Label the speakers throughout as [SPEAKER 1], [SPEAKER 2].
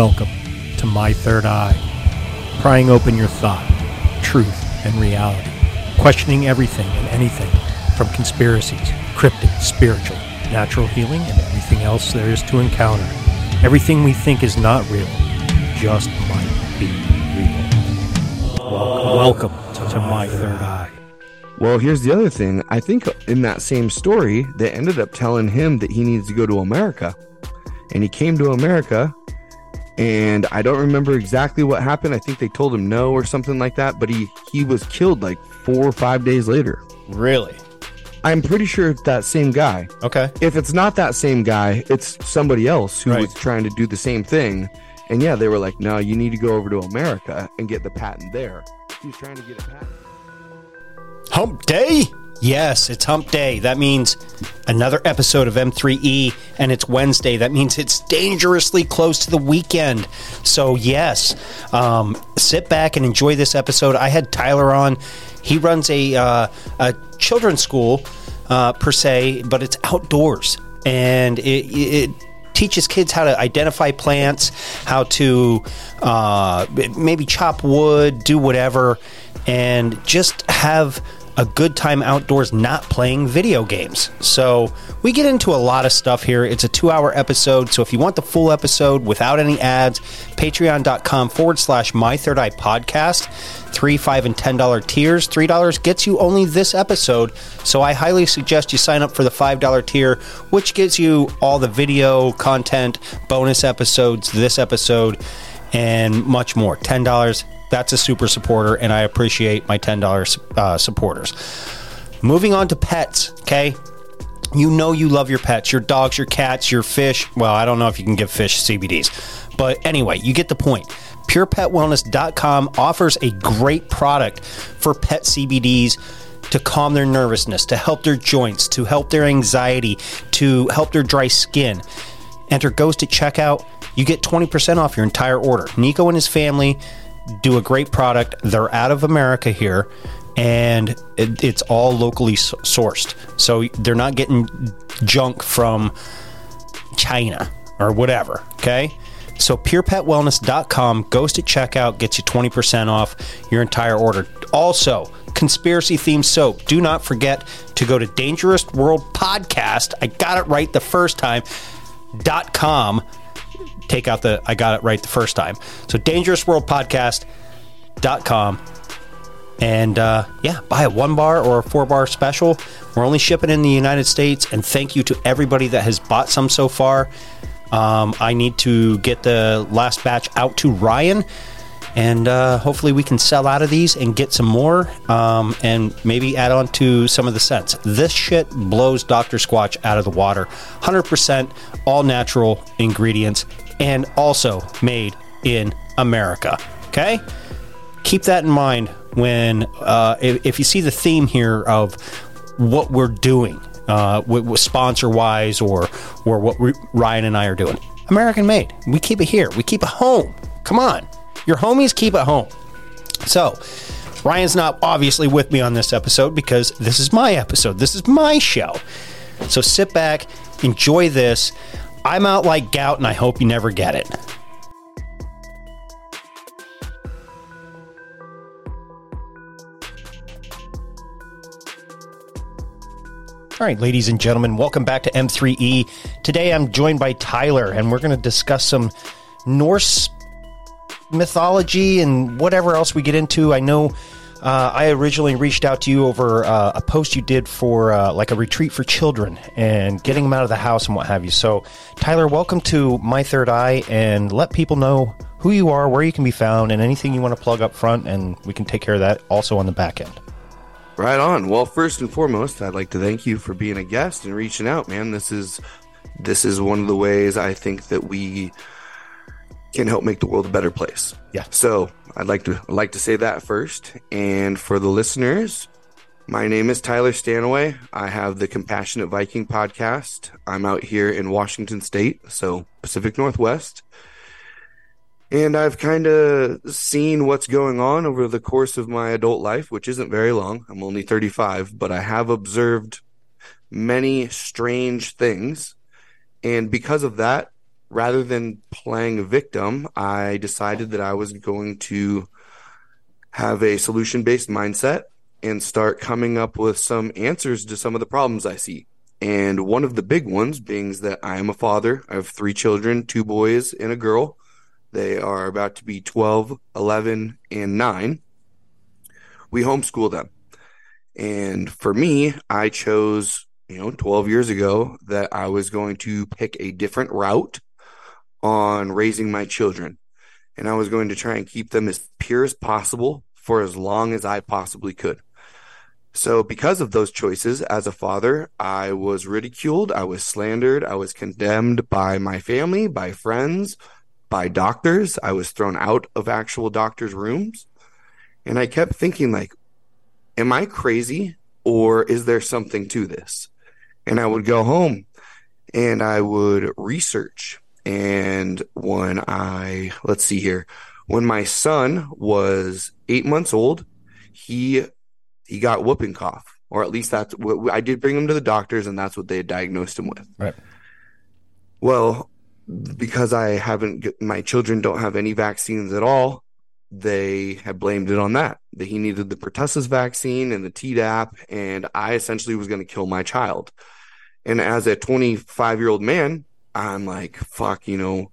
[SPEAKER 1] Welcome to My Third Eye, prying open your thought, truth, and reality, questioning everything and anything from conspiracies, cryptic, spiritual, natural healing, and everything else there is to encounter. Everything we think is not real just might be real. Welcome, welcome to My Third Eye.
[SPEAKER 2] Well, here's the other thing. I think in that same story, they ended up telling him that he needs to go to America. And he came to America, and I don't remember exactly what happened. I think they told him no or something like that, but he he was killed like 4 or 5 days later.
[SPEAKER 3] Really?
[SPEAKER 2] I'm pretty sure it's that same guy.
[SPEAKER 3] Okay.
[SPEAKER 2] If it's not that same guy, it's somebody else who
[SPEAKER 3] Right.
[SPEAKER 2] was trying to do the same thing. And yeah, they were like, "No, you need to go over to America and get the patent there." He was trying to get a patent.
[SPEAKER 3] Hump day? Yes, it's hump day. That means another episode of M3E, and it's Wednesday. That means it's dangerously close to the weekend. So, yes, um, sit back and enjoy this episode. I had Tyler on. He runs a, uh, a children's school, uh, per se, but it's outdoors. And it, it teaches kids how to identify plants, how to uh, maybe chop wood, do whatever, and just have a good time outdoors not playing video games. So, we get into a lot of stuff here. It's a two hour episode. So, if you want the full episode without any ads, patreon.com forward slash my third eye podcast. Three, five, and ten dollar tiers. Three dollars gets you only this episode. So I highly suggest you sign up for the five dollar tier, which gives you all the video content, bonus episodes, this episode, and much more. Ten dollars. That's a super supporter, and I appreciate my ten dollars uh, supporters. Moving on to pets. Okay, you know you love your pets, your dogs, your cats, your fish. Well, I don't know if you can give fish CBDs, but anyway, you get the point. PurePetWellness.com offers a great product for pet CBDs to calm their nervousness, to help their joints, to help their anxiety, to help their dry skin. Enter Ghost at checkout. You get 20% off your entire order. Nico and his family do a great product. They're out of America here, and it, it's all locally sourced. So they're not getting junk from China or whatever. Okay. So purepetwellness.com Ghost at checkout, gets you 20% off your entire order. Also, conspiracy themed soap. Do not forget to go to Dangerous World Podcast. I got it right the first time. Dot com. Take out the I got it right the first time. So Dangerous World Podcast dot com and uh, yeah, buy a one bar or a four bar special. We're only shipping in the United States, and thank you to everybody that has bought some so far. Um, I need to get the last batch out to Ryan, and uh, hopefully we can sell out of these and get some more, um, and maybe add on to some of the scents. This shit blows Dr. Squatch out of the water. 100% all natural ingredients, and also made in America. Okay? keep that in mind when uh, if, if you see the theme here of what we're doing uh, with, with sponsor wise or or what Ryan and I are doing. American made. We keep it here. We keep it home. Come on, your homies keep it home. So. Ryan's not obviously with me on this episode because this is my episode. This is my show. So sit back, enjoy this. I'm out like gout, and I hope you never get it. All right, ladies and gentlemen, welcome back to M3E. Today I'm joined by Tyler, and we're going to discuss some Norse mythology and whatever else we get into. I know Uh, I originally reached out to you over uh, a post you did for uh, like a retreat for children and getting them out of the house and what have you. So, Tyler, welcome to My Third Eye and let people know who you are, where you can be found, and anything you want to plug up front, and we can take care of that also on the back end.
[SPEAKER 2] Right on. Well, first and foremost, I'd like to thank you for being a guest and reaching out, man. This is this is one of the ways I think that we can help make the world a better place.
[SPEAKER 3] Yeah.
[SPEAKER 2] So I'd like to I'd like to say that first. And for the listeners, my name is Tyler Stanaway. I have the Compassionate Viking podcast. I'm out here in Washington State, so Pacific Northwest. And I've kind of seen what's going on over the course of my adult life, which isn't very long. I'm only 35, but I have observed many strange things. And because of that, rather than playing a victim, I decided that I was going to have a solution based mindset and start coming up with some answers to some of the problems I see. And one of the big ones being that I am a father. I have three children, two boys and a girl. They are about to be 12, 11, and 9. We homeschool them. And for me, I chose, you know, 12 years ago that I was going to pick a different route on raising my children. And I was going to try and keep them as pure as possible for as long as I possibly could. So, because of those choices as a father, I was ridiculed, I was slandered, I was condemned by my family, by friends, by doctors. I was thrown out of actual doctors' rooms. And I kept thinking, like, am I crazy or is there something to this? And I would go home and I would research. And when I, let's see here, when my son was eight months old, he he got whooping cough, or at least that's what I did bring him to the doctors, and that's what they had diagnosed him with.
[SPEAKER 3] Right.
[SPEAKER 2] Well, because I haven't, my children don't have any vaccines at all. They have blamed it on that. That he needed the pertussis vaccine and the Tdap, and I essentially was going to kill my child. And as a 25 year old man, I'm like, fuck, you know,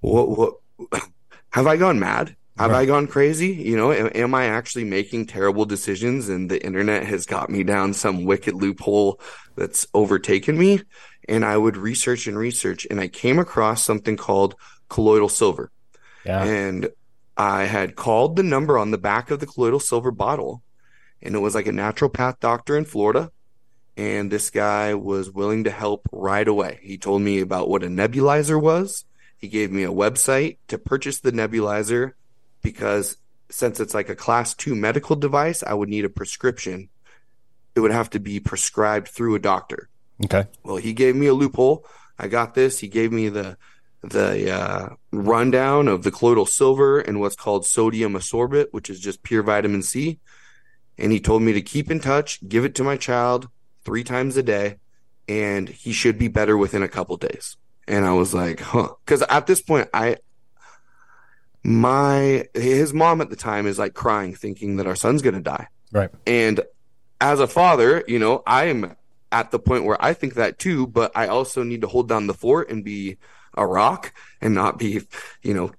[SPEAKER 2] what, what, have I gone mad? Have
[SPEAKER 3] Right.
[SPEAKER 2] I gone crazy? You know, am, am I actually making terrible decisions and the internet has got me down some wicked loophole that's overtaken me? And I would research and research and I came across something called colloidal silver.
[SPEAKER 3] Yeah.
[SPEAKER 2] And I had called the number on the back of the colloidal silver bottle, and it was like a naturopath doctor in Florida. And this guy was willing to help right away. He told me about what a nebulizer was. He gave me a website to purchase the nebulizer because since it's like a class two medical device, I would need a prescription. It would have to be prescribed through a doctor.
[SPEAKER 3] Okay.
[SPEAKER 2] Well, he gave me a loophole. I got this. He gave me the the uh, rundown of the colloidal silver and what's called sodium ascorbate, which is just pure vitamin C. And he told me to keep in touch, give it to my child three times a day, and he should be better within a couple days. And I was like, huh. Because at this point, I my his mom at the time is like crying, thinking that our son's gonna die.
[SPEAKER 3] Right.
[SPEAKER 2] And as a father, you know, I am at the point where I think that too, but I also need to hold down the fort and be a rock and not be, you know,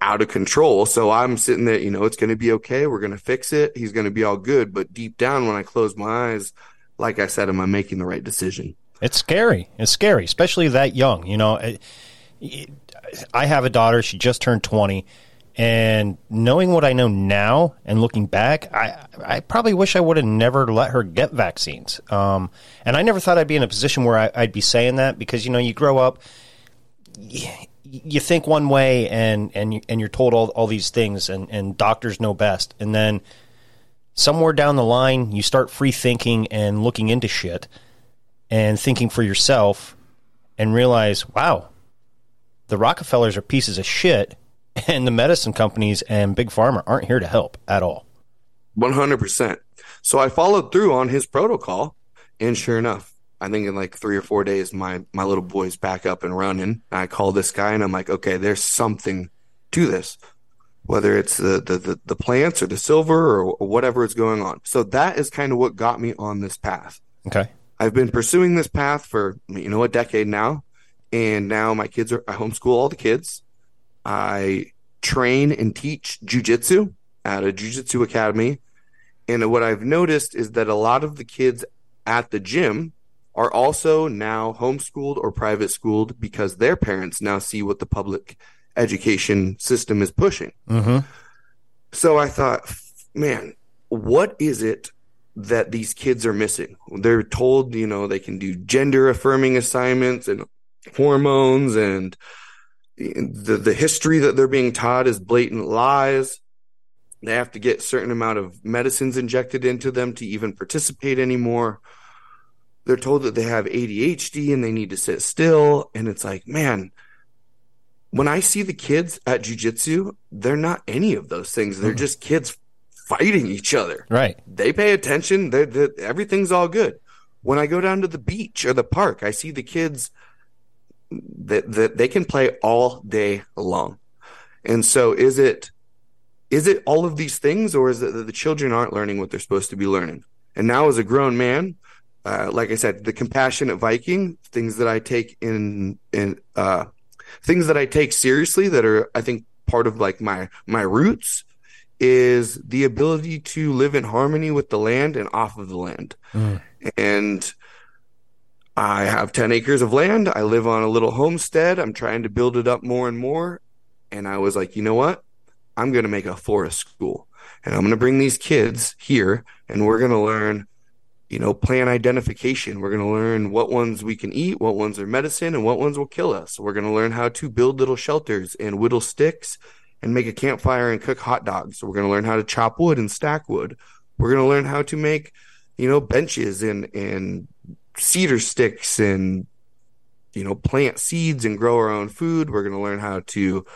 [SPEAKER 2] out of control. So I'm sitting there, you know, it's going to be okay. We're going to fix it. He's going to be all good. But deep down, when I close my eyes, like I said, am I making the right decision?
[SPEAKER 3] It's scary. It's scary, especially that young. You know, it, it, I have a daughter. She just turned 20. And knowing what I know now and looking back, I, I probably wish I would have never let her get vaccines. Um, and I never thought I'd be in a position where I, I'd be saying that because, you know, you grow up, you, you think one way and, and, you, and you're told all, all these things and, and doctors know best. And then somewhere down the line, you start free thinking and looking into shit and thinking for yourself and realize, wow, the Rockefellers are pieces of shit, and the medicine companies and big pharma aren't here to help at all.
[SPEAKER 2] 100%. So I followed through on his protocol, and sure enough, I think in like three or four days, my my little boy's back up and running. I call this guy, and I'm like, okay, there's something to this, whether it's the the the, the plants or the silver or, or whatever is going on. So that is kind of what got me on this path.
[SPEAKER 3] Okay.
[SPEAKER 2] I've been pursuing this path for you know a decade now, and now my kids are I homeschool all the kids. I train and teach jujitsu at a jujitsu academy, And what I've noticed is that a lot of the kids at the gym are also now homeschooled or private schooled because their parents now see what the public education system is pushing.
[SPEAKER 3] Mm-hmm.
[SPEAKER 2] So I thought, man, what is it that these kids are missing? They're told, you know, they can do gender affirming assignments and hormones and the the history that they're being taught is blatant lies. They have to get certain amount of medicines injected into them to even participate anymore. They're told that they have ADHD and they need to sit still and it's like, man, when I see the kids at jujitsu, they're not any of those things. They're just kids fighting each other.
[SPEAKER 3] Right.
[SPEAKER 2] They pay attention. They're, they're, everything's all good. When I go down to the beach or the park, I see the kids that, that they can play all day long. And so is it, is it all of these things or is it that the children aren't learning what they're supposed to be learning? And now as a grown man, uh, like I said, the compassionate Viking, things that I take in, in, uh, things that I take seriously that are, I think, part of like my, my roots is the ability to live in harmony with the land and off of the land. Mm. And I have 10 acres of land. I live on a little homestead. I'm trying to build it up more and more. And I was like, you know what? I'm going to make a forest school and I'm going to bring these kids here and we're going to learn, you know, plant identification. We're going to learn what ones we can eat, what ones are medicine, and what ones will kill us. We're going to learn how to build little shelters and whittle sticks and make a campfire and cook hot dogs. We're going to learn how to chop wood and stack wood. We're going to learn how to make, you know, benches and, and cedar sticks and, you know, plant seeds and grow our own food. We're going to learn how to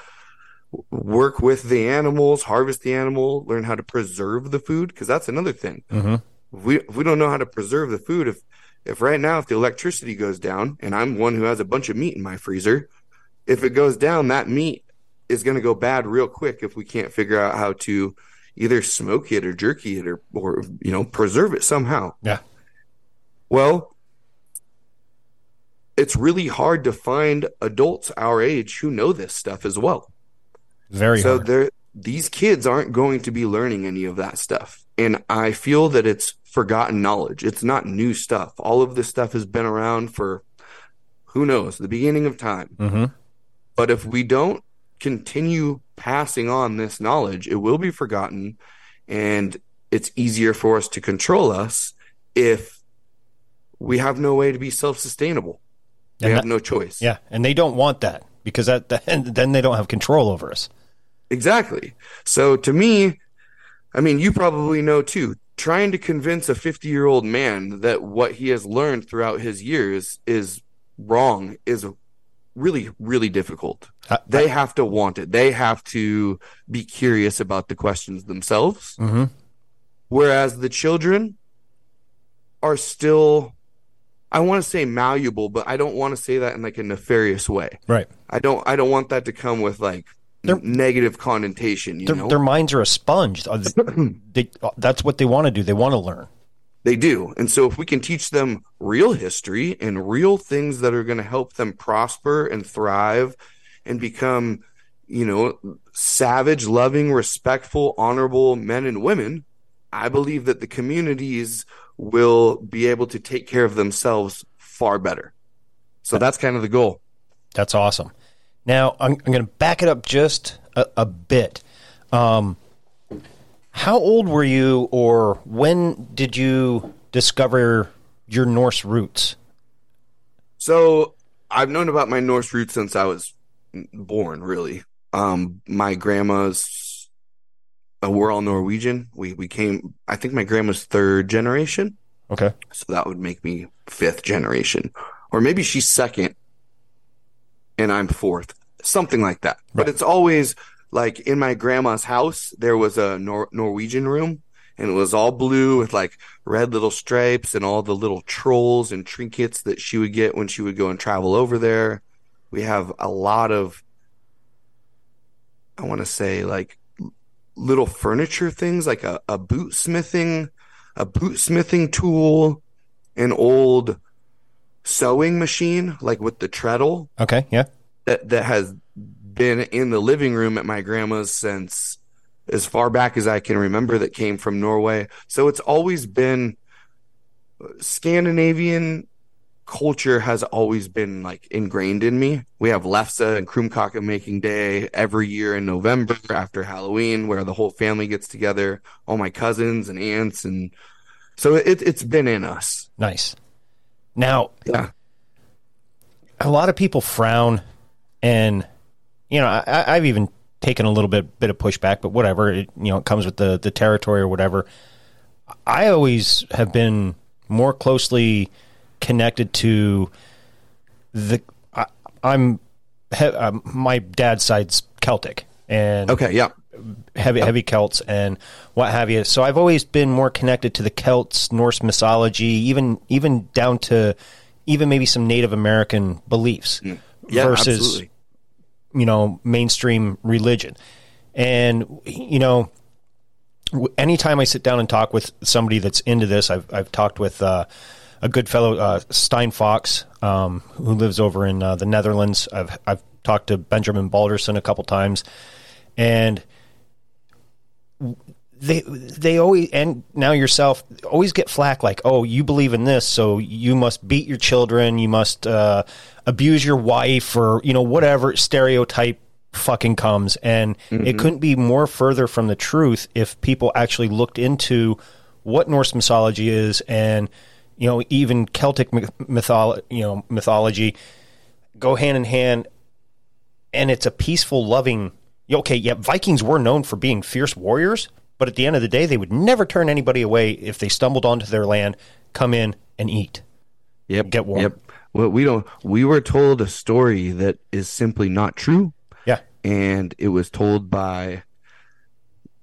[SPEAKER 2] work with the animals, harvest the animal, learn how to preserve the food. Because that's another thing.
[SPEAKER 3] Mm-hmm.
[SPEAKER 2] We we don't know how to preserve the food, if if right now if the electricity goes down, and I'm one who has a bunch of meat in my freezer, if it goes down, that meat is going to go bad real quick if we can't figure out how to either smoke it or jerky it or or you know preserve it somehow.
[SPEAKER 3] Yeah.
[SPEAKER 2] Well, it's really hard to find adults our age who know this stuff as well.
[SPEAKER 3] Very
[SPEAKER 2] so
[SPEAKER 3] hard.
[SPEAKER 2] there these kids aren't going to be learning any of that stuff. And I feel that it's forgotten knowledge. It's not new stuff. All of this stuff has been around for who knows, the beginning of time.
[SPEAKER 3] Mm-hmm.
[SPEAKER 2] But if we don't continue passing on this knowledge, it will be forgotten and it's easier for us to control us if we have no way to be self-sustainable. We
[SPEAKER 3] And
[SPEAKER 2] have
[SPEAKER 3] that-
[SPEAKER 2] no choice.
[SPEAKER 3] Yeah, and they don't want that because that then they don't have control over us.
[SPEAKER 2] Exactly. So to me, I mean, you probably know too, trying to convince a 50 year old man that what he has learned throughout his years is wrong is really, really difficult.
[SPEAKER 3] I-
[SPEAKER 2] They have to want it. They have to be curious about the questions themselves.
[SPEAKER 3] Mm-hmm.
[SPEAKER 2] Whereas the children are still, I want to say malleable, but I don't want to say that in like a nefarious way.
[SPEAKER 3] Right.
[SPEAKER 2] I don't, I don't want that to come with like
[SPEAKER 3] They're-
[SPEAKER 2] negative connotation, you
[SPEAKER 3] Their,
[SPEAKER 2] know?
[SPEAKER 3] their minds are a sponge. Uh, They, that's what they want to do. They want to learn.
[SPEAKER 2] They do. And so if we can teach them real history and real things that are going to help them prosper and thrive and become, you know, savage, loving, respectful, honorable men and women, I believe that the communities will be able to take care of themselves far better. So that's kind of the goal.
[SPEAKER 3] That's awesome. Now I'm, I'm going to back it up just a, a bit. Um, how old were you, or when did you discover your Norse roots?
[SPEAKER 2] So I've known about my Norse roots since I was born, really. Um, my grandma's, uh, we're all Norwegian. We, we came, I think my grandma's third generation.
[SPEAKER 3] Okay.
[SPEAKER 2] So that would make me fifth generation. Or maybe she's second and I'm fourth. Something like that. But it's always like in my grandma's house, there was a Nor- Norwegian room and it was all blue with like red little stripes and all the little trolls and trinkets that she would get when she would go and travel over there. We have a lot of, I want to say like little furniture things, like a, a boot smithing, a boot smithing tool, an old sewing machine, like with the treadle
[SPEAKER 3] Okay. Yeah.
[SPEAKER 2] that, that has been in the living room at my grandma's since as far back as I can remember that came from Norway. So it's always been Scandinavian culture has always been like ingrained in me. We have Lefse and Krumkaka making day every year in November after Halloween, where the whole family gets together, all my cousins and aunts, and so it, it's been in us.
[SPEAKER 3] Nice. Now,
[SPEAKER 2] Yeah,
[SPEAKER 3] a lot of people frown, and you know, I, I've even taken a little bit bit of pushback, but whatever. It, you know, it comes with the the territory or whatever. I always have been more closely connected to the. I, I'm, he, um, my dad's side's Celtic, and
[SPEAKER 2] okay, yeah,
[SPEAKER 3] heavy heavy Celts and what have you. So I've always been more connected to the Celts, Norse mythology, even even down to even maybe some Native American beliefs
[SPEAKER 2] yeah,
[SPEAKER 3] versus
[SPEAKER 2] absolutely.
[SPEAKER 3] you know mainstream religion. And you know, anytime I sit down and talk with somebody that's into this, I've I've talked with. Uh, a good fellow, uh, Stein Fox, um, who lives over in uh, the Netherlands. I've I've talked to Benjamin Balderson a couple times, and they they always and now yourself always get flack like oh you believe in this so you must beat your children you must uh, abuse your wife or you know whatever stereotype fucking comes and it couldn't be more further from the truth if people actually looked into what Norse mythology is and you know even Celtic myth- mytholo- you know mythology go hand in hand and it's a peaceful, loving. Okay, yeah, Vikings were known for being fierce warriors, but at the end of the day, they would never turn anybody away if they stumbled onto their land, come in and eat.
[SPEAKER 2] Yep.
[SPEAKER 3] Get warm.
[SPEAKER 2] Yep. Well, we don't. We were told a story that is simply not true,
[SPEAKER 3] Yeah,
[SPEAKER 2] and it was told by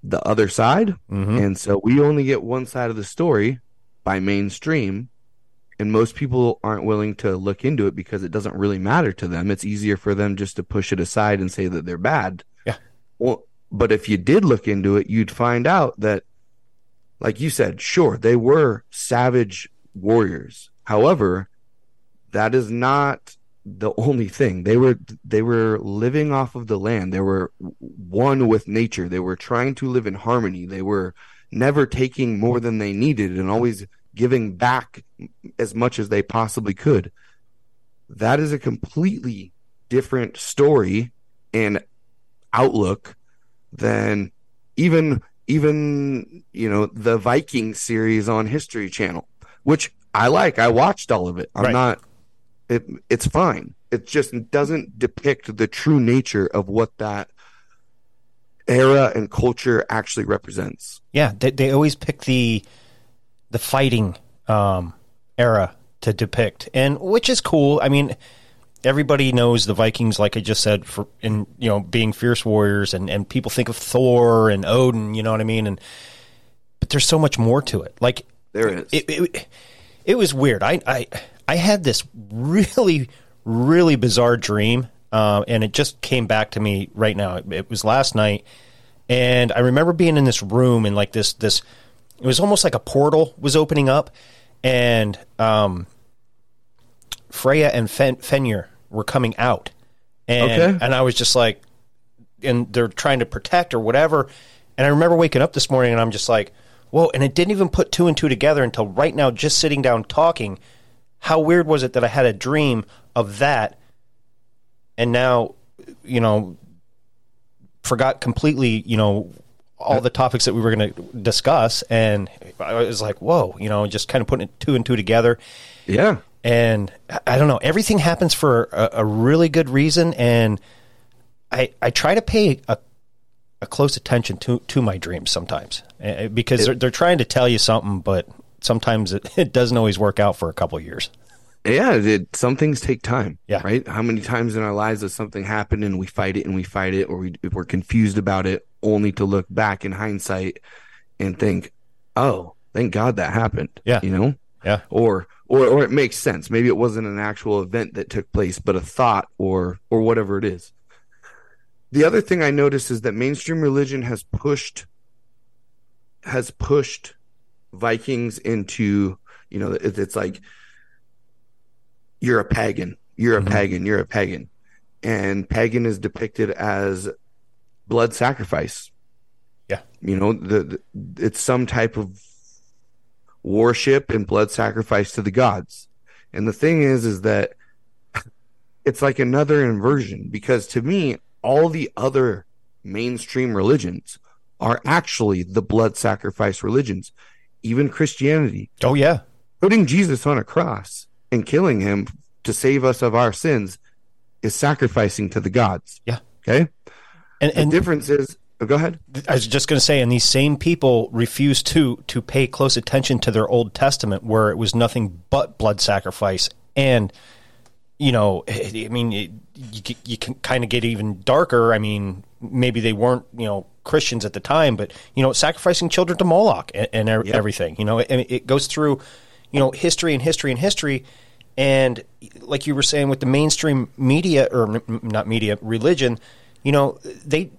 [SPEAKER 2] the other side,
[SPEAKER 3] Mhm.
[SPEAKER 2] and so we only get one side of the story by mainstream, and most people aren't willing to look into it because it doesn't really matter to them. It's easier for them just to push it aside and say that they're bad. Well, but if you did look into it, you'd find out that, like you said, sure, they were savage warriors. However, that is not the only thing. They were they were living off of the land. They were one with nature. They were trying to live in harmony. They were never taking more than they needed and always giving back as much as they possibly could. That is a completely different story and outlook than even even you know the Viking series on History Channel, which I like. I watched all of it. I'm
[SPEAKER 3] Right.
[SPEAKER 2] not. It it's fine. It just doesn't depict the true nature of what that era and culture actually represents.
[SPEAKER 3] yeah. They, they always pick the the fighting um, era to depict, and which is cool. I mean, everybody knows the Vikings, like I just said, for in you know being fierce warriors, and and people think of Thor and Odin. You know what I mean? And but there's so much more to it. Like
[SPEAKER 2] There is.
[SPEAKER 3] it, it, it was weird. I, I, I had this really, really bizarre dream, uh, and it just came back to me right now. It, it was last night, and I remember being in this room and like this, this. It was almost like a portal was opening up, and um, Freya and Fen- Fenrir were coming out, and
[SPEAKER 2] Okay.
[SPEAKER 3] and I was just like, and they're trying to protect or whatever. And I remember waking up this morning and I'm just like, whoa. And it didn't even put two and two together until right now, just sitting down talking. How weird was it that I had a dream of that and now, you know, forgot completely, you know, all the topics that we were going to discuss. And I was like, whoa, you know, just kind of putting two and two together
[SPEAKER 2] yeah.
[SPEAKER 3] And I- don't know. Everything happens for a, a really good reason, and I I try to pay a, a close attention to to my dreams sometimes uh, because they're they're trying to tell you something, but sometimes it, it doesn't always work out for a couple of years.
[SPEAKER 2] Yeah, it, some things take time.
[SPEAKER 3] Yeah.
[SPEAKER 2] Right. How many times in our lives does something happen and we fight it and we fight it, or we, if we're confused about it, only to look back in hindsight and think, "Oh, thank God that happened."
[SPEAKER 3] Yeah.
[SPEAKER 2] You know.
[SPEAKER 3] Yeah.
[SPEAKER 2] Or or or it makes sense. Maybe it wasn't an actual event that took place, but a thought or or whatever it is. The other thing I notice is that mainstream religion has pushed has pushed Vikings into, you know, it's like you're a pagan, you're a
[SPEAKER 3] Mhm.
[SPEAKER 2] pagan, you're a pagan. And pagan is depicted as blood sacrifice.
[SPEAKER 3] Yeah.
[SPEAKER 2] you know, the, the it's some type of worship and blood sacrifice to the gods. And the thing is, is that it's like another inversion because to me, all the other mainstream religions are actually the blood sacrifice religions. Even Christianity,
[SPEAKER 3] Oh yeah.
[SPEAKER 2] putting Jesus on a cross and killing him to save us of our sins is sacrificing to the gods.
[SPEAKER 3] Yeah.
[SPEAKER 2] Okay.
[SPEAKER 3] And
[SPEAKER 2] The
[SPEAKER 3] and
[SPEAKER 2] difference is, oh, go ahead.
[SPEAKER 3] I was just going to say, and these same people refuse to to pay close attention to their Old Testament, where it was nothing but blood sacrifice, and you know, I mean, it, you you can kind of get even darker. I mean, maybe they weren't you know Christians at the time, but you know, sacrificing children to Moloch and, and er- everything. You know, it, it goes through you know history and history and history. And like you were saying with the mainstream media or not media religion, you know, they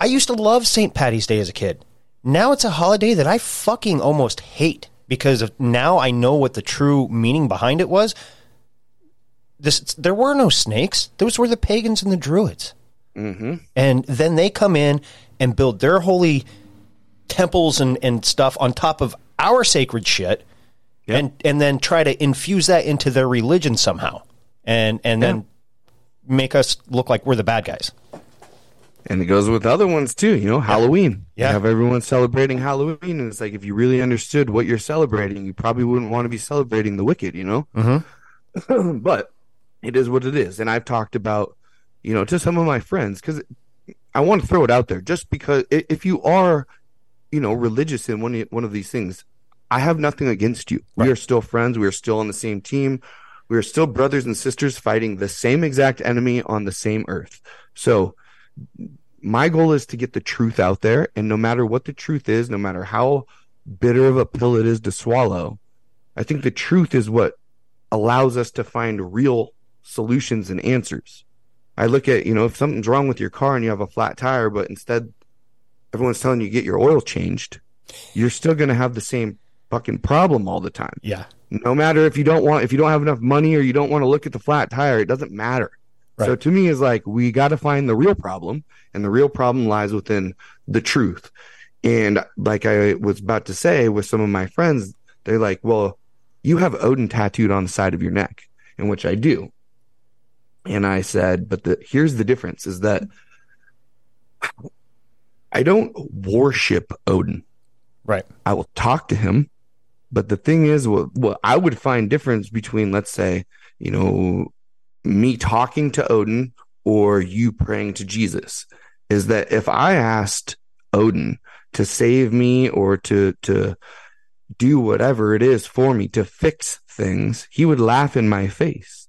[SPEAKER 3] I used to love St. Patty's Day as a kid. Now it's a holiday that I fucking almost hate because of now I know what the true meaning behind it was. This there were no snakes. Those were the pagans and the druids. Mm-hmm. And then they come in and build their holy temples and, and stuff on top of our sacred shit and and then try to infuse that into their religion somehow. And and then make us look like we're the bad guys.
[SPEAKER 2] And it goes with other ones too, you know, Halloween.
[SPEAKER 3] Yeah.
[SPEAKER 2] You have everyone celebrating Halloween, and it's like if you really understood what you're celebrating, you probably wouldn't want to be celebrating the wicked, you know? Mm-hmm. but it is what it is. And I've talked about, you know, to some of my friends, because I want to throw it out there just because if you are, you know, religious in one, one of these things, I have nothing against you. We are still friends. We are still on the same team. We are still brothers and sisters fighting the same exact enemy on the same earth. So, my goal is to get the truth out there and no matter what the truth is no matter how bitter of a pill it is to swallow i think the truth is what allows us to find real solutions and answers. I look at you know if something's wrong with your car and you have a flat tire but instead everyone's telling you get your oil changed you're still going to have the same fucking problem all the time.
[SPEAKER 3] Yeah.
[SPEAKER 2] no matter if you don't want if you don't have enough money or you don't want to look at the flat tire it doesn't matter so to me is like we got to find the real problem and the real problem lies within the truth and like i was about to say with some of my friends they're like well you have odin tattooed on the side of your neck in which i do and i said but the here's the difference is that i don't worship odin
[SPEAKER 3] Right.
[SPEAKER 2] I will talk to him. But the thing is, what, what I would find difference between, let's say, you know, me talking to Odin or you praying to Jesus is that if I asked Odin to save me or to, to do whatever it is for me to fix things, he would laugh in my face.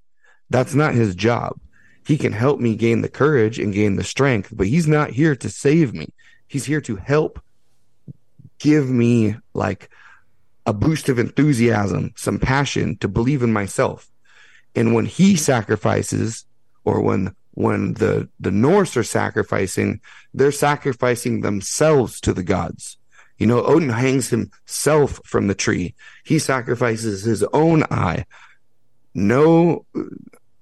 [SPEAKER 2] That's not his job. He can help me gain the courage and gain the strength, but he's not here to save me. He's here to help give me like a boost of enthusiasm, some passion to believe in myself. And when he sacrifices, or when when the the Norse are sacrificing, they're sacrificing themselves to the gods. You know, Odin hangs himself from the tree. He sacrifices his own eye. No,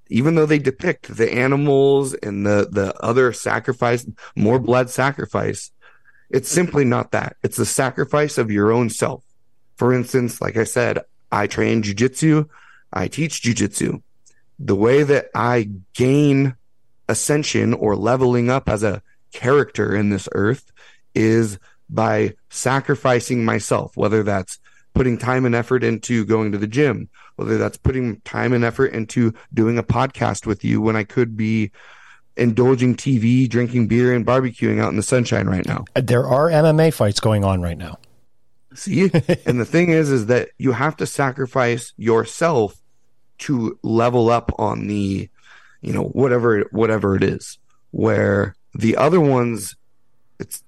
[SPEAKER 2] even though they depict the animals and the the other sacrifice, more blood sacrifice, it's simply not that. It's the sacrifice of your own self. For instance, like I said, I train jujitsu. I teach jujitsu. The way that I gain ascension or leveling up as a character in this earth is by sacrificing myself, whether that's putting time and effort into going to the gym, whether that's putting time and effort into doing a podcast with you when I could be indulging TV, drinking beer, and barbecuing out in the sunshine right now.
[SPEAKER 3] Uh, there are MMA fights going on right now.
[SPEAKER 2] See? and the thing is, is that you have to sacrifice yourself to level up on the, you know, whatever, whatever it is. Where the other ones, it's,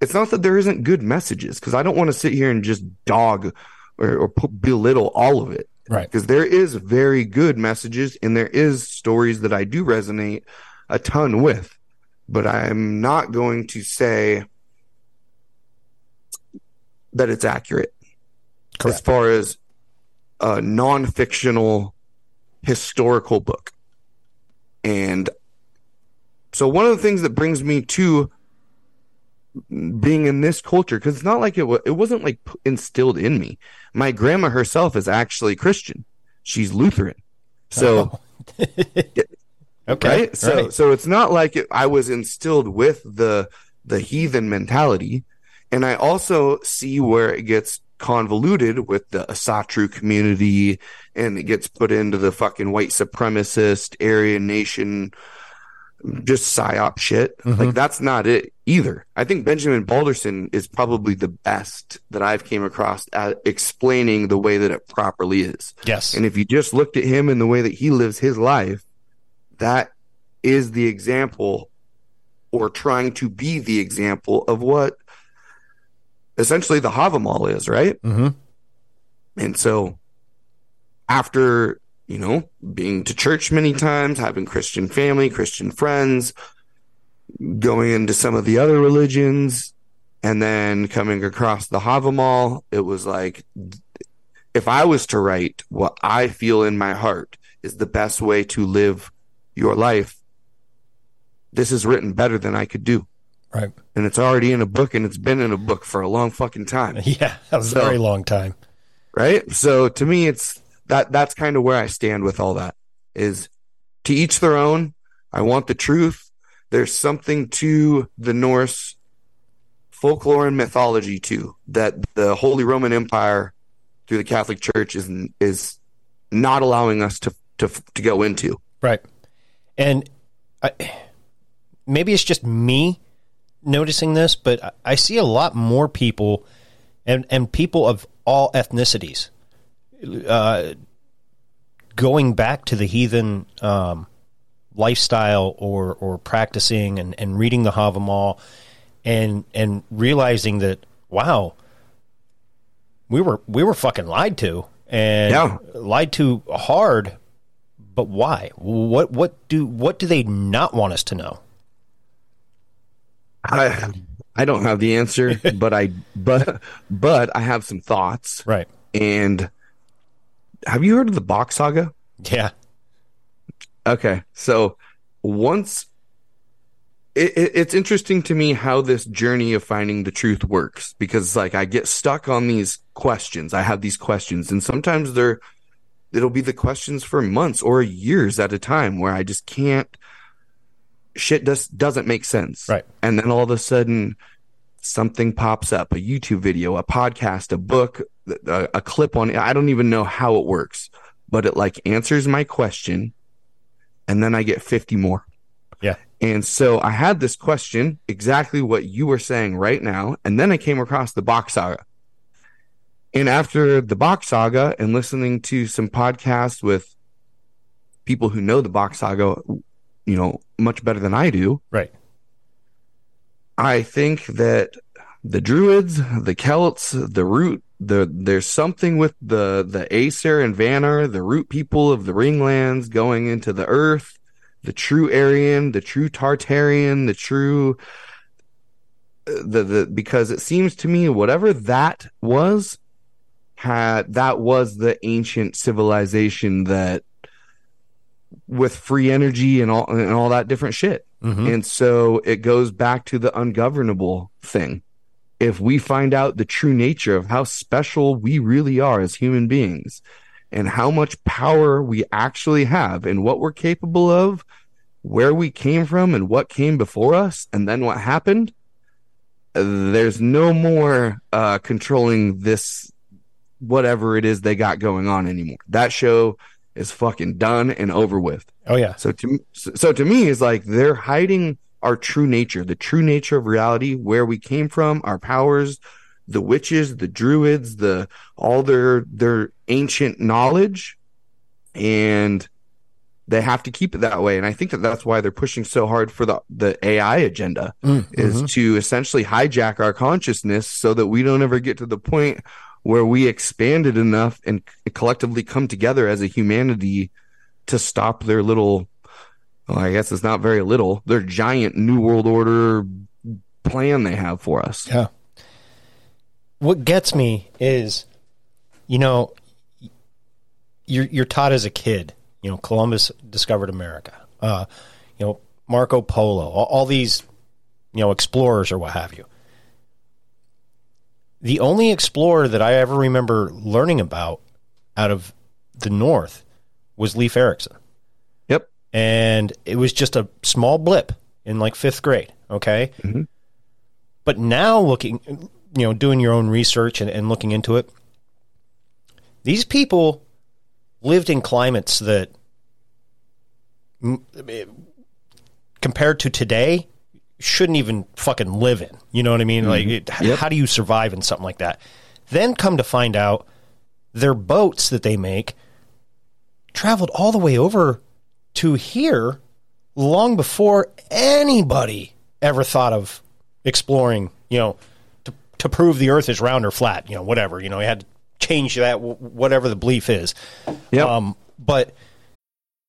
[SPEAKER 2] it's not that there isn't good messages because I don't want to sit here and just dog or, or put, belittle all of it
[SPEAKER 3] Right.
[SPEAKER 2] because there is very good messages and there is stories that I do resonate a ton with, but I'm not going to say that it's accurate as far as a non-fictional historical book. And so one of the things that brings me to being in this culture because it's not like it was it wasn't like instilled in me. My grandma herself is actually Christian. She's Lutheran. So oh.
[SPEAKER 3] Okay.
[SPEAKER 2] right? So
[SPEAKER 3] right.
[SPEAKER 2] so it's not like it, I was instilled with the the heathen mentality, and I also see where it gets convoluted with the Asatru community, and it gets put into the fucking white supremacist Aryan nation, just psyop shit.
[SPEAKER 3] Mm-hmm.
[SPEAKER 2] Like that's not it either. I think Benjamin Balderson is probably the best that I've came across at explaining the way that it properly is.
[SPEAKER 3] yes.
[SPEAKER 2] And if you just looked at him and the way that he lives his life, that is the example or trying to be the example of what essentially the Havamal is, right?
[SPEAKER 3] hmm
[SPEAKER 2] And so after, you know, being to church many times, having Christian family, Christian friends, going into some of the other religions, and then coming across the Havamal, it was like, if I was to write what I feel in my heart is the best way to live your life, this is written better than I could do.
[SPEAKER 3] Right.
[SPEAKER 2] And it's already in a book and it's been in a book for a long fucking time
[SPEAKER 3] Yeah. That was a very long time.
[SPEAKER 2] right so to me it's that that's kind of where i stand with all that is to each their own i want the truth there's something to the norse folklore and mythology too that the holy roman empire through the catholic church is is not allowing us to to to go into
[SPEAKER 3] Right. And I, maybe it's just me noticing this, but I- see a lot more people and, and people of all ethnicities uh, going back to the heathen um, lifestyle or, or practicing and, and reading the Havamal and and realizing that wow we were we were fucking lied to and
[SPEAKER 2] Yeah.
[SPEAKER 3] lied to hard but why? What what do what do they not want us to know?
[SPEAKER 2] I i don't have the answer but i but but i have some thoughts
[SPEAKER 3] Right.
[SPEAKER 2] and have you heard of the Bock saga
[SPEAKER 3] Yeah.
[SPEAKER 2] Okay, so once it, it, it's interesting to me how this journey of finding the truth works because like I get stuck on these questions. I have these questions, and sometimes they're it'll be the questions for months or years at a time where I just can't. Shit just doesn't make sense,
[SPEAKER 3] Right.
[SPEAKER 2] And then all of a sudden, something pops up—a YouTube video, a podcast, a book, a, a clip on. it. I don't even know how it works, but it like answers my question and then I get 50 more.
[SPEAKER 3] Yeah.
[SPEAKER 2] And so I had this question, exactly what you were saying right now, and then I came across the Bock saga. And after the Bock saga and listening to some podcasts with people who know the Bock saga, you know, much better than I do,
[SPEAKER 3] Right.
[SPEAKER 2] I think that the Druids, the Celts, the root, the there's something with the the Aesir and Vanir, the root people of the Ringlands going into the Earth, the true Aryan, the true Tartarian, the true the the because it seems to me whatever that was had that was the ancient civilization that with free energy and all and all that different shit.
[SPEAKER 3] Mm-hmm.
[SPEAKER 2] And so it goes back to the ungovernable thing. If we find out the true nature of how special we really are as human beings and how much power we actually have and what we're capable of, where we came from and what came before us, and then what happened, there's no more uh, controlling this, whatever it is they got going on anymore. That show is fucking done and over with.
[SPEAKER 3] Oh yeah.
[SPEAKER 2] So to so to me is like they're hiding our true nature, the true nature of reality, where we came from, our powers, the witches, the druids, the all their their ancient knowledge, and they have to keep it that way. And I think that that's why they're pushing so hard for the the AI agenda mm, is mm-hmm. to essentially hijack our consciousness so that we don't ever get to the point where we expanded enough and collectively come together as a humanity to stop their little well, I guess it's not very little, their giant new world order plan they have for us.
[SPEAKER 3] Yeah. What gets me is, you know, you're you're taught as a kid. You know, Columbus discovered America. Uh, you know, Marco Polo, all, all these, you know, explorers or what have you. The only explorer that I ever remember learning about out of the north was Leif Erikson.
[SPEAKER 2] Yep.
[SPEAKER 3] and it was just a small blip in like fifth grade. Okay, mm-hmm. but now looking, you know, doing your own research and, and looking into it, these people lived in climates that, compared to today, shouldn't even fucking live in. You know what I mean? Like, it,
[SPEAKER 2] Yep.
[SPEAKER 3] how do you survive in something like that? Then come to find out, their boats that they make traveled all the way over to here long before anybody ever thought of exploring, you know, to, to prove the earth is round or flat, you know, whatever, you know, you had to change that, whatever the belief is.
[SPEAKER 2] Yep.
[SPEAKER 3] Um, but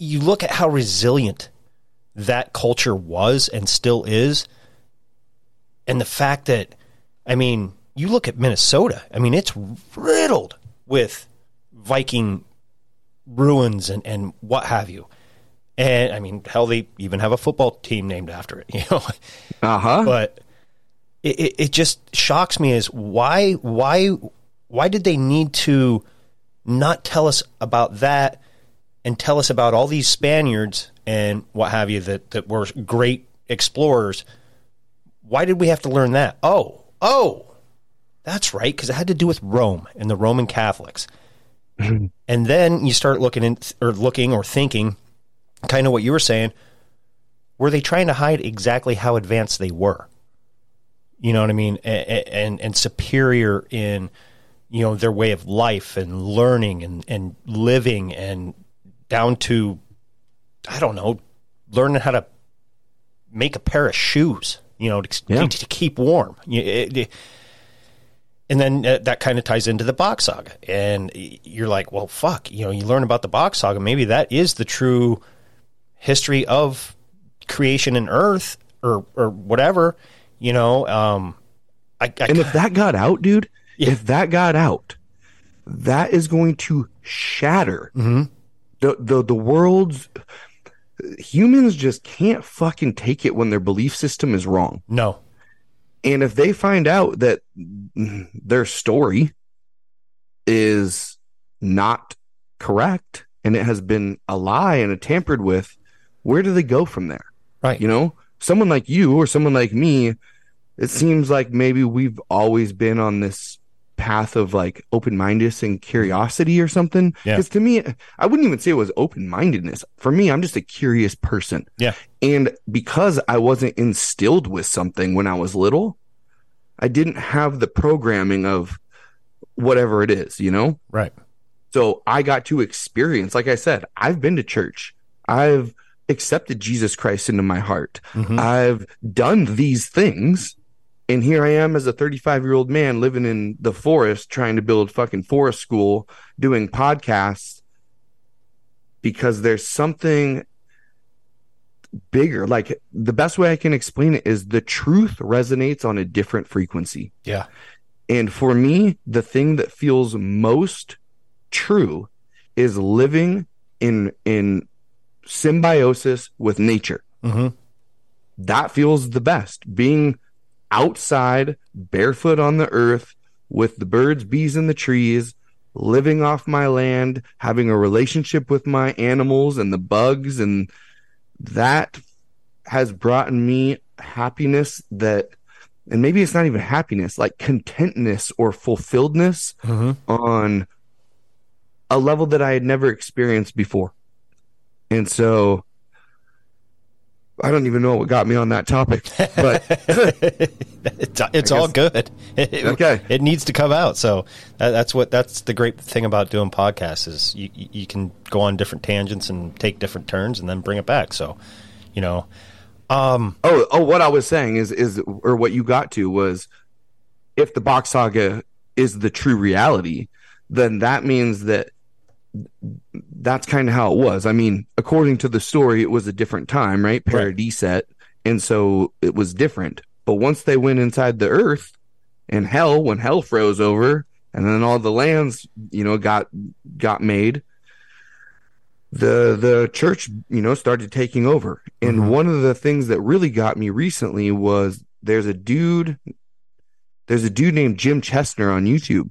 [SPEAKER 3] You look at how resilient that culture was and still is, and the fact that, I mean, you look at Minnesota. I mean, it's riddled with Viking ruins and, and what have you. And I mean, hell, they even have a football team named after it. You know,
[SPEAKER 2] Uh huh.
[SPEAKER 3] but it, it, it just shocks me is why why why did they need to not tell us about that and tell us about all these Spaniards and what have you that that were great explorers? Why did we have to learn that? Oh, oh, that's right, because it had to do with Rome and the Roman Catholics. and then you start looking in, or looking or thinking, kind of what you were saying. Were they trying to hide exactly how advanced they were? You know what I mean? And and, and superior in you know their way of life and learning and and living and down to I don't know, learning how to make a pair of shoes. You know, to,
[SPEAKER 2] Yeah.
[SPEAKER 3] to keep warm. You- it- it- and then uh, that kind of ties into the Bock saga, and you're like, well, fuck. You know, you learn about the Bock saga. Maybe that is the true history of creation and Earth, or or whatever. You know, um, I, I
[SPEAKER 2] And if that got out, dude, if that got out, that is going to shatter
[SPEAKER 3] Mm-hmm.
[SPEAKER 2] The, the the world's humans just can't fucking take it when their belief system is wrong.
[SPEAKER 3] no,
[SPEAKER 2] And if they find out that their story is not correct and it has been a lie and a tampered with, where do they go from there?
[SPEAKER 3] right?
[SPEAKER 2] You know, someone like you or someone like me, it seems like maybe we've always been on this path of like open mindedness and curiosity or something.
[SPEAKER 3] Yeah.
[SPEAKER 2] Because to me, I wouldn't even say it was open mindedness. For me, I'm just a curious person.
[SPEAKER 3] yeah,
[SPEAKER 2] And because I wasn't instilled with something when I was little, I didn't have the programming of whatever it is, you know?
[SPEAKER 3] right.
[SPEAKER 2] So I got to experience, like I said, I've been to church. I've accepted Jesus Christ into my heart. Mm-hmm. I've done these things. And here I am as a 35 year old man living in the forest, trying to build fucking forest school, doing podcasts because there's something bigger. Like the best way I can explain it is the truth resonates on a different frequency.
[SPEAKER 3] Yeah,
[SPEAKER 2] And for me, the thing that feels most true is living in in symbiosis with nature.
[SPEAKER 3] mm-hmm.
[SPEAKER 2] That feels the best. Being outside, barefoot on the earth, with the birds, bees, and the trees, living off my land, having a relationship with my animals and the bugs, and that has brought me happiness that and maybe it's not even happiness, like contentness or fulfilledness mm-hmm. on a level that I had never experienced before. And so I don't even know what got me on that topic, but
[SPEAKER 3] it's, it's all good. It,
[SPEAKER 2] Okay.
[SPEAKER 3] it needs to come out. So that, that's what that's the great thing about doing podcasts is you you can go on different tangents and take different turns and then bring it back. So you know, um,
[SPEAKER 2] oh, oh, what I was saying is, is, or what you got to was if the Bock saga is the true reality, then that means that that's kind of how it was. I mean, according to the story, it was a different time, right? Paradise set. and so it was different. But once they went inside the earth and hell, when hell froze over, and then all the lands, you know, got got made, the the church, you know, started taking over. And mm-hmm. one of the things that really got me recently was there's a dude there's a dude named Jim Chestner on YouTube.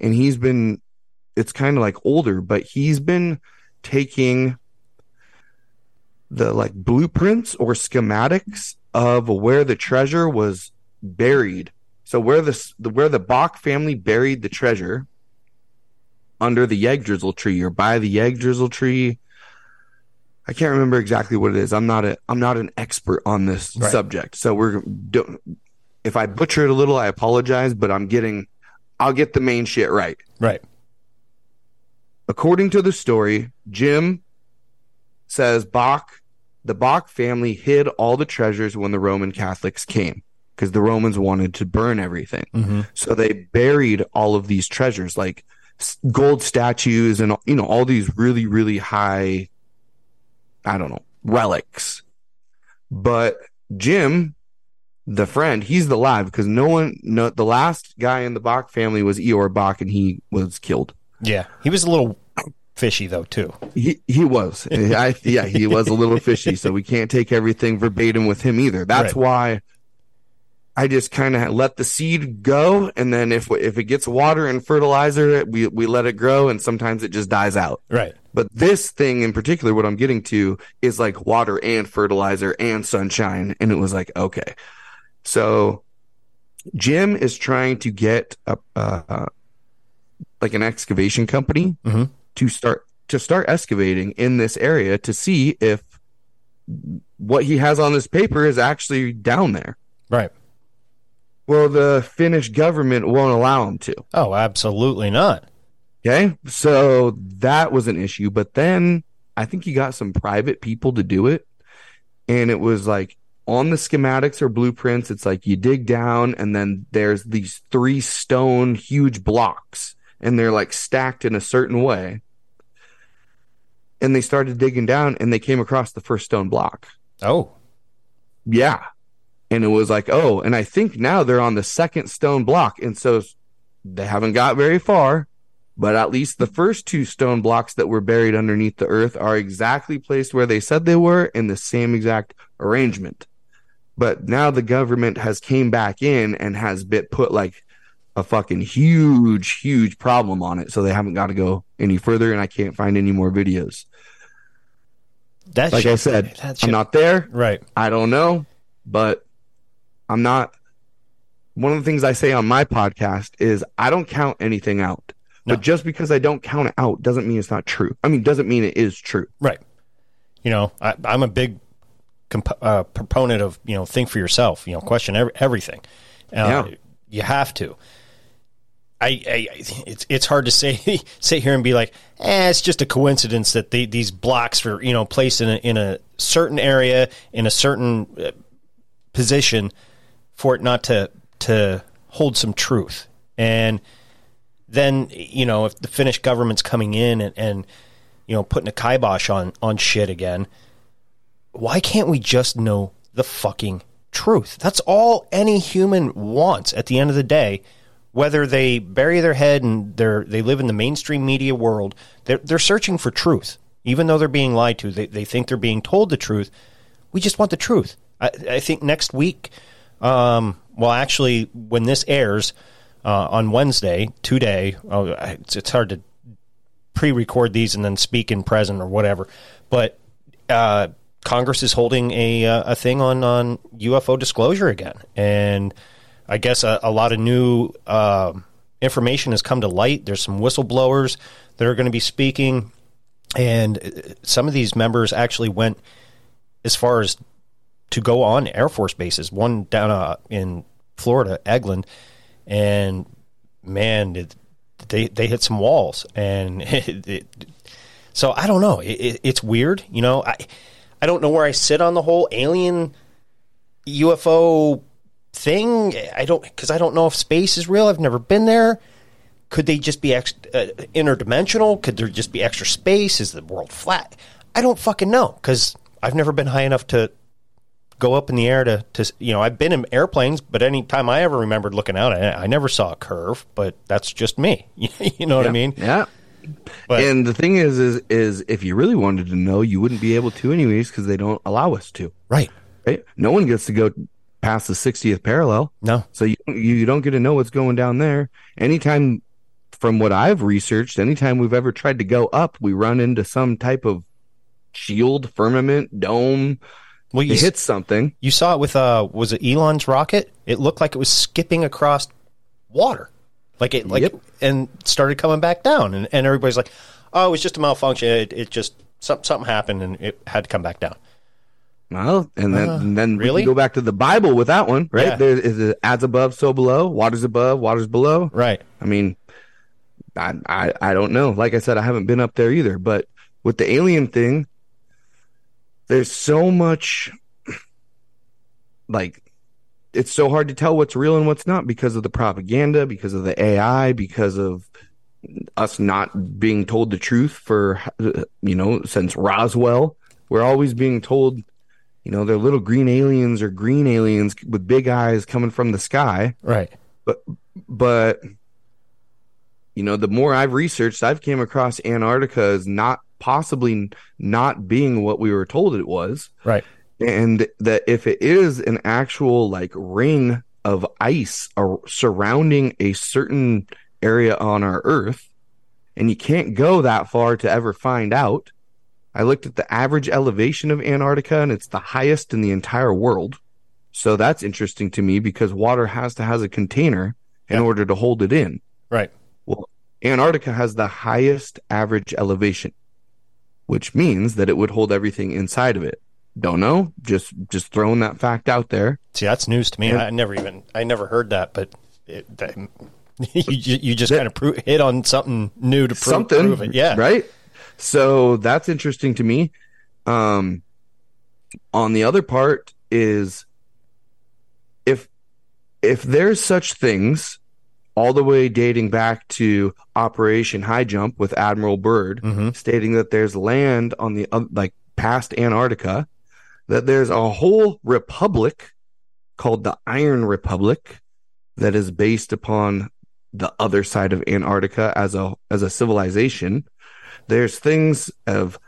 [SPEAKER 2] And he's been it's kind of like older, but he's been taking the like blueprints or schematics of where the treasure was buried. So where the, the where the Bock family buried the treasure under the Yggdrasil tree or by the Yggdrasil tree. I can't remember exactly what it is. I'm not a I'm not an expert on this
[SPEAKER 3] Right.
[SPEAKER 2] subject. So we're don't, if I butcher it a little, I apologize, but I'm getting I'll get the main shit right.
[SPEAKER 3] Right.
[SPEAKER 2] According to the story, Jim says Bock, the Bock family hid all the treasures when the Roman Catholics came because the Romans wanted to burn everything. Mm-hmm. So they buried all of these treasures, like gold statues and you know all these really really high, I don't know relics. But Jim, the friend, he's alive because no one, no, the last guy in the Bock family was Ior Bock, and he was killed.
[SPEAKER 3] Yeah. He was a little fishy though too.
[SPEAKER 2] He he was, I, yeah, he was a little fishy. So we can't take everything verbatim with him either. That's
[SPEAKER 3] Right.
[SPEAKER 2] why I just kind of let the seed go, and then if if it gets water and fertilizer, we we let it grow, and sometimes it just dies out.
[SPEAKER 3] Right.
[SPEAKER 2] But this thing in particular, what I'm getting to is like water and fertilizer and sunshine, and it was like okay, so Jim is trying to get a uh, like an excavation company
[SPEAKER 3] Mhm.
[SPEAKER 2] to start to start excavating in this area to see if what he has on this paper is actually down there.
[SPEAKER 3] Right.
[SPEAKER 2] Well, the Finnish government won't allow him to.
[SPEAKER 3] Oh, absolutely not.
[SPEAKER 2] Okay. So that was an issue. But then I think he got some private people to do it. And it was like on the schematics or blueprints, it's like you dig down and then there's these three stone huge blocks and they're like stacked in a certain way. And they started digging down and they came across the first stone block.
[SPEAKER 3] Oh.
[SPEAKER 2] Yeah. And it was like, oh, and I think now they're on the second stone block. And so they haven't got very far, but at least the first two stone blocks that were buried underneath the earth are exactly placed where they said they were in the same exact arrangement. But now the government has came back in and has bit put like a fucking huge, huge problem on it. So they haven't got to go any further and I can't find any more videos.
[SPEAKER 3] That
[SPEAKER 2] Like
[SPEAKER 3] shit-
[SPEAKER 2] I said,
[SPEAKER 3] that
[SPEAKER 2] I'm not there.
[SPEAKER 3] Right.
[SPEAKER 2] I don't know, but I'm not. One of the things I say on my podcast is I don't count anything out.
[SPEAKER 3] No.
[SPEAKER 2] But just because I don't count it out doesn't mean it's not true. I mean, doesn't mean it is true.
[SPEAKER 3] Right. You know, I, I'm a big comp- uh, proponent of you know think for yourself. You know, question ev- everything. Uh,
[SPEAKER 2] Yeah.
[SPEAKER 3] You have to. I, I it's it's hard to say sit here and be like, eh, it's just a coincidence that they, these blocks were you know placed in a in a certain area in a certain uh, position for it not to to hold some truth and then you know if the Finnish government's coming in and, and you know putting a kibosh on on shit again, why can't we just know the fucking truth? That's all any human wants at the end of the day. Whether they bury their head and they're they live in the mainstream media world, they're they're searching for truth. Even though they're being lied to, they, they think they're being told the truth. We just want the truth. I, I think next week, um, well, actually, when this airs uh, on Wednesday, today, oh, it's, it's hard to pre-record these and then speak in present or whatever. But uh, Congress is holding a uh, a thing on on UFO disclosure again, and I guess a, a lot of new uh, information has come to light. There's some whistleblowers that are going to be speaking, and uh, some of these members actually went as far as to go on Air Force bases. One down uh, in Florida, Eglin, and man, it, they they hit some walls, and it, it, so I don't know. It, it, it's weird, you know. I I don't know where I sit on the whole alien UFO thing? I don't because I don't know if space is real. I've never been there. Could they just be ex- uh, interdimensional? Could there just be extra space? Is the world flat? I don't fucking know because I've never been high enough to go up in the air to, to you know I've been in airplanes, but any time I ever remembered looking out, I, I never saw a curve. But that's just me. you know what I mean?
[SPEAKER 2] Yeah.
[SPEAKER 3] But-
[SPEAKER 2] and the thing is, is, is if you really wanted to know, you wouldn't be able to anyways because they don't allow us to.
[SPEAKER 3] Right.
[SPEAKER 2] Right? No one gets to go past the 60th parallel.
[SPEAKER 3] No.
[SPEAKER 2] So you you don't get to know what's going down there. Anytime, from what I've researched, anytime we've ever tried to go up, we run into some type of shield, firmament, dome.
[SPEAKER 3] Well, you
[SPEAKER 2] It
[SPEAKER 3] s-
[SPEAKER 2] something.
[SPEAKER 3] You saw it with uh was it Elon's rocket? It looked like it was skipping across water. Like it like
[SPEAKER 2] Yep.
[SPEAKER 3] and started coming back down and, and everybody's like, "Oh, it was just a malfunction. It, it just some, something happened and it had to come back down."
[SPEAKER 2] Well, and then and then we
[SPEAKER 3] really?
[SPEAKER 2] can go back to the Bible with that one, right?
[SPEAKER 3] Yeah.
[SPEAKER 2] There is it as above, so below. Waters above, waters below.
[SPEAKER 3] Right.
[SPEAKER 2] I mean, I, I I don't know. Like I said, I haven't been up there either. But with the alien thing, there's so much like it's so hard to tell what's real and what's not because of the propaganda, because of the AI, because of us not being told the truth for you know since Roswell. We're always being told, you know, they're little green aliens or green aliens with big eyes coming from the sky
[SPEAKER 3] Right.
[SPEAKER 2] but but you know the more i've researched i've came across antarctica as not possibly not being what we were told it was
[SPEAKER 3] Right.
[SPEAKER 2] and that if it is an actual like ring of ice surrounding a certain area on our earth and you can't go that far to ever find out i looked at the average elevation of antarctica and it's the highest in the entire world so that's interesting to me because water has to has a container in
[SPEAKER 3] Yeah.
[SPEAKER 2] order to hold it in
[SPEAKER 3] Right.
[SPEAKER 2] well, Antarctica has the highest average elevation, which means that it would hold everything inside of it. Don't know, just just throwing that fact out there.
[SPEAKER 3] See, that's news to me.
[SPEAKER 2] Yeah.
[SPEAKER 3] I never even I never heard that, but it, that, you you just
[SPEAKER 2] That-
[SPEAKER 3] kind of pro- hit on something new to prove,
[SPEAKER 2] Something,
[SPEAKER 3] prove it. Yeah.
[SPEAKER 2] right. So that's interesting to me. Um, on the other part is if if there's such things all the way dating back to Operation High Jump with Admiral Byrd,
[SPEAKER 3] Mhm.
[SPEAKER 2] stating that there's land on the oth- like past Antarctica, that there's a whole republic called the Iron Republic that is based upon the other side of Antarctica as a as a civilization. There's things of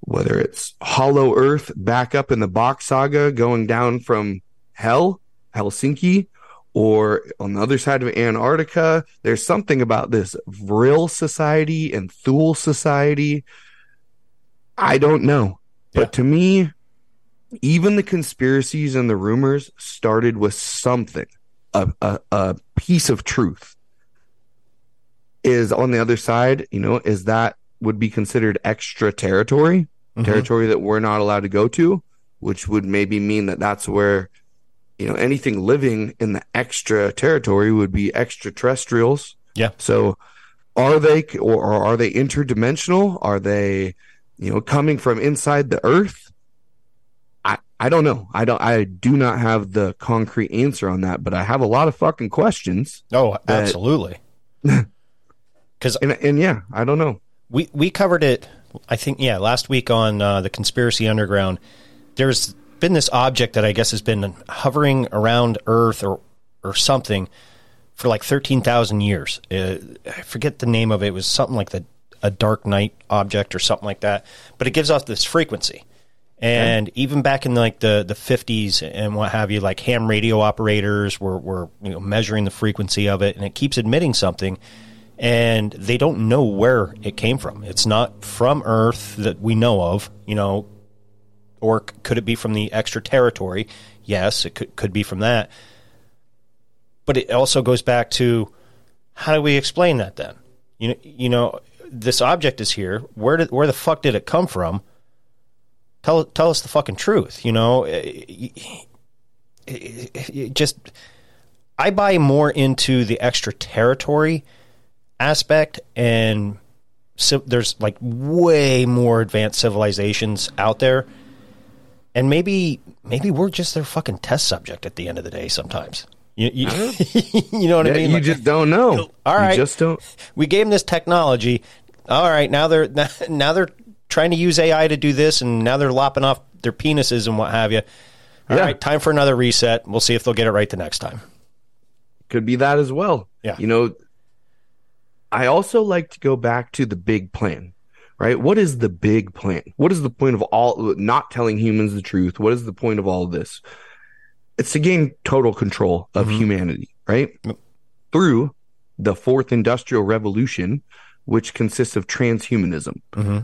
[SPEAKER 2] whether it's Hollow Earth back up in the Bock saga going down from Hell, Helsinki, or on the other side of Antarctica. There's something about this Vril society and Thule society. I don't know.
[SPEAKER 3] Yeah.
[SPEAKER 2] But to me, even the conspiracies and the rumors started with something, a, a, a piece of truth. Is on the other side, you know, is that would be considered extra territory,
[SPEAKER 3] Mhm.
[SPEAKER 2] territory that we're not allowed to go to, which would maybe mean that that's where, you know, anything living in the extra territory would be extraterrestrials.
[SPEAKER 3] Yeah.
[SPEAKER 2] So are they or, or are they interdimensional? Are they, you know, coming from inside the earth? I I don't know. I don't I do not have the concrete answer on that, but I have a lot of fucking questions.
[SPEAKER 3] Oh, absolutely. Because
[SPEAKER 2] And and yeah, I don't know.
[SPEAKER 3] We we covered it i think yeah last week on uh, the conspiracy underground. There's been this object that i guess has been hovering around earth or or something for like 13,000 years. Uh, i forget the name of it. It was something like the a dark night object or something like that but it gives off this frequency. And even back in like the, the 50s and what have you, like ham radio operators were, were you know, measuring the frequency of it, and it keeps emitting something, and they don't know where it came from. It's not from Earth that we know of, you know, or could it be from the extra territory? Yes, it could, could be from that. But it also goes back to how do we explain that then? You know, you know, this object is here. Where did where the fuck did it come from? Tell tell us the fucking truth. You know, It- it- it just I buy more into the extra territory aspect, and so there's like way more advanced civilizations out there, and maybe maybe we're just their fucking test subject at the end of the day. Sometimes, you you, you know what I mean?
[SPEAKER 2] you
[SPEAKER 3] Like,
[SPEAKER 2] just don't know.
[SPEAKER 3] All right.
[SPEAKER 2] You just don't.
[SPEAKER 3] we gave them this technology. All right, now they're now they're trying to use AI to do this, and now they're lopping off their penises and what have you. All right,
[SPEAKER 2] Yeah.
[SPEAKER 3] time for another reset. We'll see if they'll get it right the next time.
[SPEAKER 2] Could be that as well.
[SPEAKER 3] Yeah.
[SPEAKER 2] You know, I also like to go back to the big plan, right? What is the big plan? What is the point of all not telling humans the truth? What is the point of all of this? It's to gain total control of mm-hmm. humanity, right?
[SPEAKER 3] Yep.
[SPEAKER 2] Through the fourth industrial revolution, which consists of transhumanism, mm-hmm.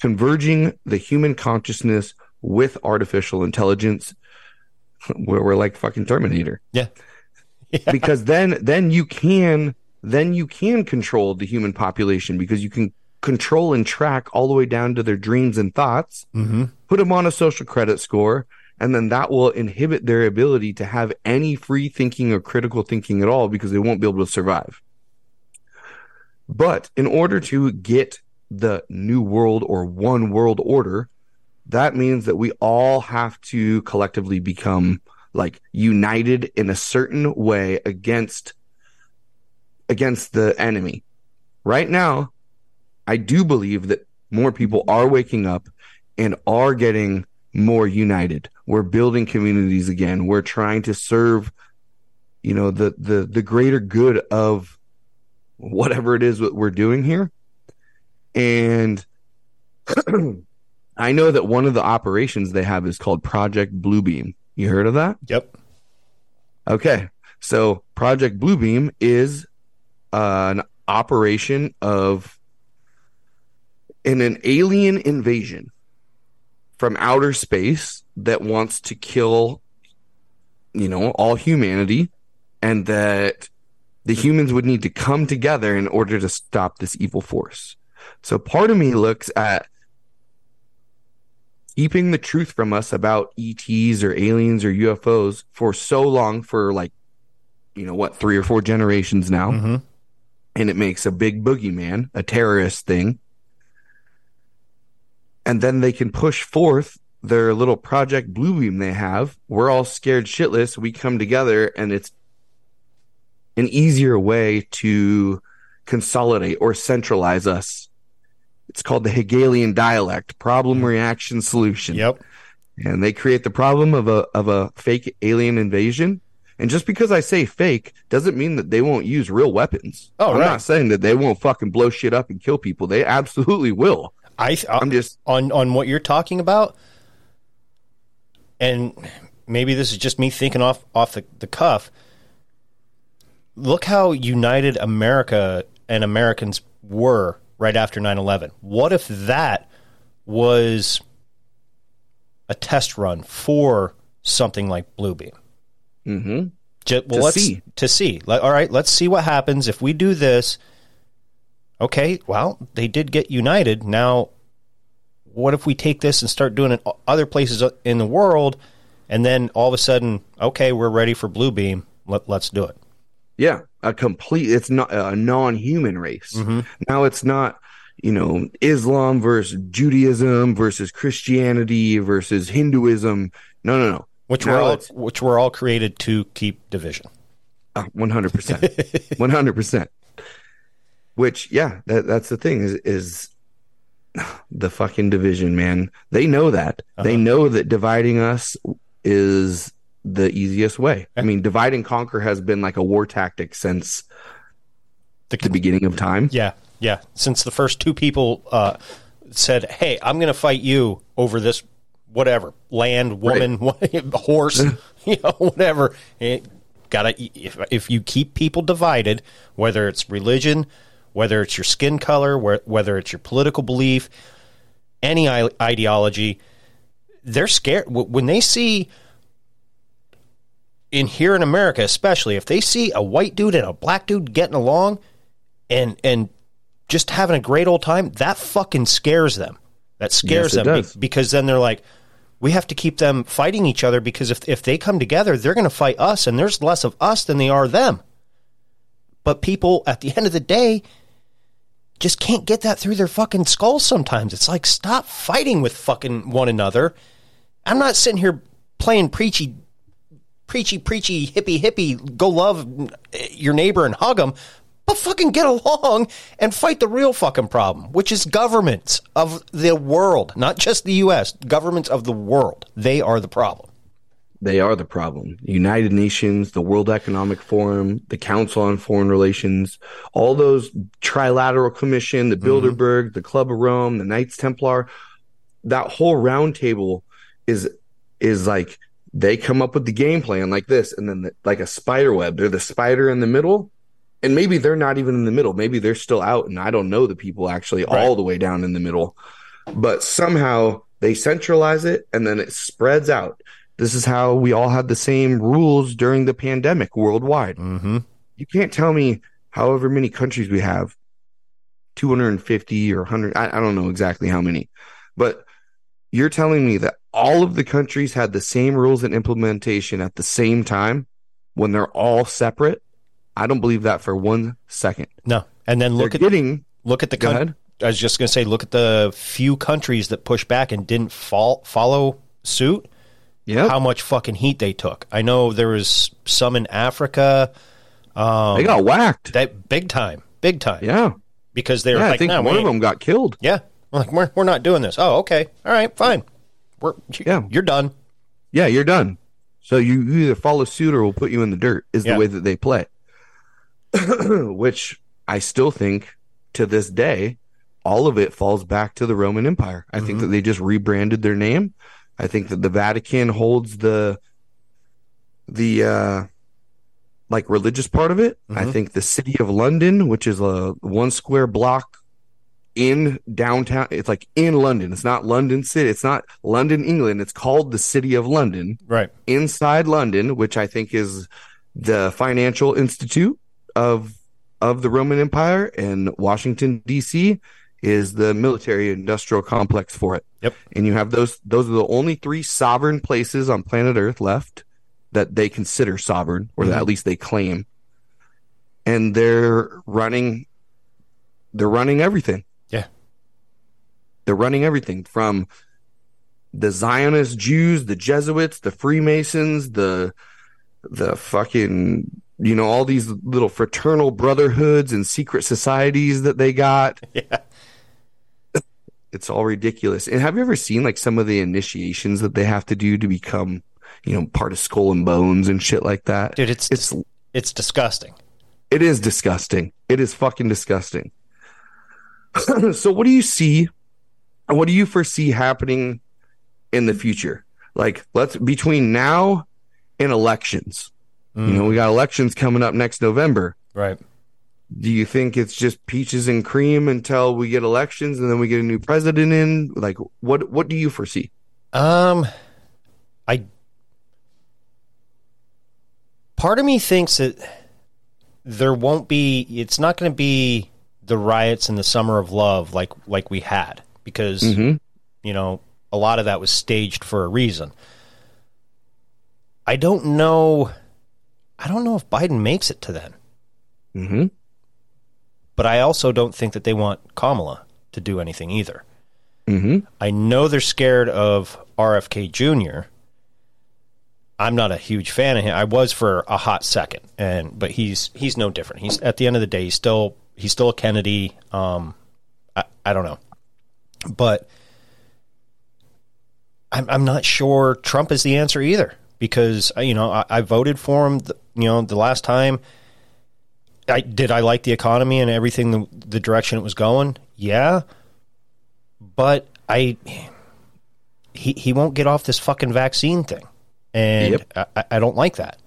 [SPEAKER 2] converging the human consciousness with artificial intelligence, where we're like fucking Terminator
[SPEAKER 3] Yeah,
[SPEAKER 2] because then then you can then you can control the human population because you can control and track all the way down to their dreams and thoughts
[SPEAKER 3] mm-hmm.
[SPEAKER 2] put them on a social credit score and then that will inhibit their ability to have any free thinking or critical thinking at all because they won't be able to survive but in order to get the new world or one world order that means that we all have to collectively become like united in a certain way against against the enemy right now i do believe that more people are waking up and are getting more united we're building communities again we're trying to serve you know the the the greater good of whatever it is that we're doing here and I know that one of the operations they have is called Project Bluebeam. You heard of that?
[SPEAKER 3] Yep.
[SPEAKER 2] Okay. So Project Bluebeam is an operation of in an alien invasion from outer space that wants to kill you know all humanity and that the humans would need to come together in order to stop this evil force. So part of me looks at keeping the truth from us about ETs or aliens or UFOs for so long for like you know what three or four generations now
[SPEAKER 3] Mm-hmm.
[SPEAKER 2] And it makes a big boogeyman a terrorist thing. And then they can push forth their little project bluebeam they have. We're all scared shitless. We come together and it's an easier way to consolidate or centralize us. It's called the hegelian dialect problem reaction solution.
[SPEAKER 3] Yep.
[SPEAKER 2] and they create the problem of a of a fake alien invasion. And just because I say fake doesn't mean that they won't use real weapons.
[SPEAKER 3] Oh,
[SPEAKER 2] I'm
[SPEAKER 3] right.
[SPEAKER 2] not saying that they won't fucking blow shit up and kill people. They absolutely will.
[SPEAKER 3] I th-
[SPEAKER 2] I'm just
[SPEAKER 3] on on what you're talking about, and maybe this is just me thinking off off the, the cuff. Look how united America and Americans were right after 9-11. What if that was a test run for something like Bluebeam?
[SPEAKER 2] Mhm.
[SPEAKER 3] Ju- well,
[SPEAKER 2] To
[SPEAKER 3] let's
[SPEAKER 2] see.
[SPEAKER 3] to see. Let- all right, let's see what happens if we do this. Okay, well, they did get united. Now, what if we take this and start doing it other places in the world, and then all of a sudden, okay, we're ready for Bluebeam. Let, let's do it.
[SPEAKER 2] yeah, a complete it's not a non-human race.
[SPEAKER 3] Mm-hmm.
[SPEAKER 2] Now it's not you know Islam versus Judaism versus Christianity versus Hinduism. No, no, no.
[SPEAKER 3] Which
[SPEAKER 2] Now
[SPEAKER 3] were all which were all created to keep division.
[SPEAKER 2] One hundred percent, one hundred percent. Which, yeah, that that's the thing is is the fucking division, man. They know that. They
[SPEAKER 3] Uh-huh.
[SPEAKER 2] know that dividing us is the easiest way. I mean, divide and conquer has been like a war tactic since the beginning of time.
[SPEAKER 3] Yeah, yeah. Since the first two people uh, said, "Hey, I'm going to fight you over this, whatever land, woman, horse, you know, whatever." Got to if if you keep people divided, whether it's religion, whether it's your skin color, whether it's your political belief, any ideology, they're scared when they see in here in America, especially if they see a white dude and a black dude getting along and and just having a great old time, that fucking scares them. That scares
[SPEAKER 2] Yes,
[SPEAKER 3] them be- because then they're like, we have to keep them fighting each other because if if they come together, they're going to fight us, and there's less of us than they are them. But people, at the end of the day, just can't get that through their fucking skulls. Sometimes it's like, stop fighting with fucking one another. I'm not sitting here playing preachy, preachy, preachy, hippie, hippie. Go love your neighbor and hug them, but fucking get along and fight the real fucking problem, which is governments of the world, not just the U.S. Governments of the world. They are the problem.
[SPEAKER 2] They are the problem. United Nations, the World Economic Forum, the Council on Foreign Relations, all those Trilateral Commission, the mm-hmm. Bilderberg, the Club of Rome, the Knights Templar, that whole round table is is like they come up with the game plan like this, and then the, like a spider web. They're the spider in the middle, and maybe they're not even in the middle. Maybe they're still out, and I don't know the people actually all the way down in the middle. But somehow they centralize it, and then it spreads out. This is how we all had the same rules during the pandemic worldwide.
[SPEAKER 3] Mm-hmm.
[SPEAKER 2] You can't tell me however many countries we have 250 or 100 I, I don't know exactly how many but you're telling me that all of the countries had the same rules and implementation at the same time when they're all separate i don't believe that for one second
[SPEAKER 3] No, and then look
[SPEAKER 2] they're
[SPEAKER 3] at
[SPEAKER 2] getting
[SPEAKER 3] look at the.
[SPEAKER 2] Go
[SPEAKER 3] coun- I was just going to say, look at the few countries that pushed back and didn't fall, follow suit.
[SPEAKER 2] yeah
[SPEAKER 3] How much fucking heat they took. I know there was some in Africa um,
[SPEAKER 2] they got whacked
[SPEAKER 3] that big time, big time.
[SPEAKER 2] yeah
[SPEAKER 3] because they were
[SPEAKER 2] yeah i
[SPEAKER 3] like,
[SPEAKER 2] think
[SPEAKER 3] no,
[SPEAKER 2] one of them got killed
[SPEAKER 3] Yeah, We're like we're we're not doing this. Oh, okay, all right, fine. We're
[SPEAKER 2] Yeah.
[SPEAKER 3] you're done.
[SPEAKER 2] yeah you're done so you you either follow suit or we'll put you in the dirt is
[SPEAKER 3] Yeah.
[SPEAKER 2] the way that they play which i still think to this day all of it falls back to the roman empire. I think that they just rebranded their name. I think that the vatican holds the the uh like religious part of it. I
[SPEAKER 3] Mhm.
[SPEAKER 2] think the city of london which is a one square block in downtown it's like in london. It's not london city. It's not london england. It's called the city of london.
[SPEAKER 3] Right.
[SPEAKER 2] inside London, which I think is the financial institute of of the Roman Empire, and Washington D.C. is the military industrial complex for it.
[SPEAKER 3] Yep.
[SPEAKER 2] And you have those; those are the only three sovereign places on planet Earth left that they consider sovereign, or
[SPEAKER 3] Mhm.
[SPEAKER 2] at least they claim. And they're running, they're running everything.
[SPEAKER 3] Yeah.
[SPEAKER 2] They're running everything from the Zionist Jews, the Jesuits, the Freemasons, the the fucking you know all these little fraternal brotherhoods and secret societies that they got.
[SPEAKER 3] Yeah.
[SPEAKER 2] It's all ridiculous. And have you ever seen like some of the initiations that they have to do to become, you know, part of Skull and Bones and shit like that?
[SPEAKER 3] Dude, it's
[SPEAKER 2] it's
[SPEAKER 3] it's disgusting.
[SPEAKER 2] it is disgusting. It is fucking disgusting. so what do you see what do you foresee happening in the future? Like let's between now and elections. You know, we got elections coming up next November.
[SPEAKER 3] Right.
[SPEAKER 2] Do you think it's just peaches and cream until we get elections and then we get a new president in? Like what what do you foresee?
[SPEAKER 3] Um, I part of me thinks that there won't be. It's not going to be the riots in the summer of love like like we had because
[SPEAKER 2] Mhm.
[SPEAKER 3] you know a lot of that was staged for a reason. I don't know. I don't know if Biden makes it to then,
[SPEAKER 2] Mhm.
[SPEAKER 3] but I also don't think that they want Kamala to do anything either.
[SPEAKER 2] Mhm.
[SPEAKER 3] I know they're scared of RFK Jr. I'm not a huge fan of him. I was for a hot second, and but he's he's no different. He's at the end of the day, he's still he's still a Kennedy. Um, I, I don't know, but I'm I'm not sure Trump is the answer either because you know I, I voted for him. The, you know the last time. I did I like the economy and everything the, the direction it was going. Yeah, but I he he won't get off this fucking vaccine thing, and
[SPEAKER 2] Yep.
[SPEAKER 3] I, I don't like that.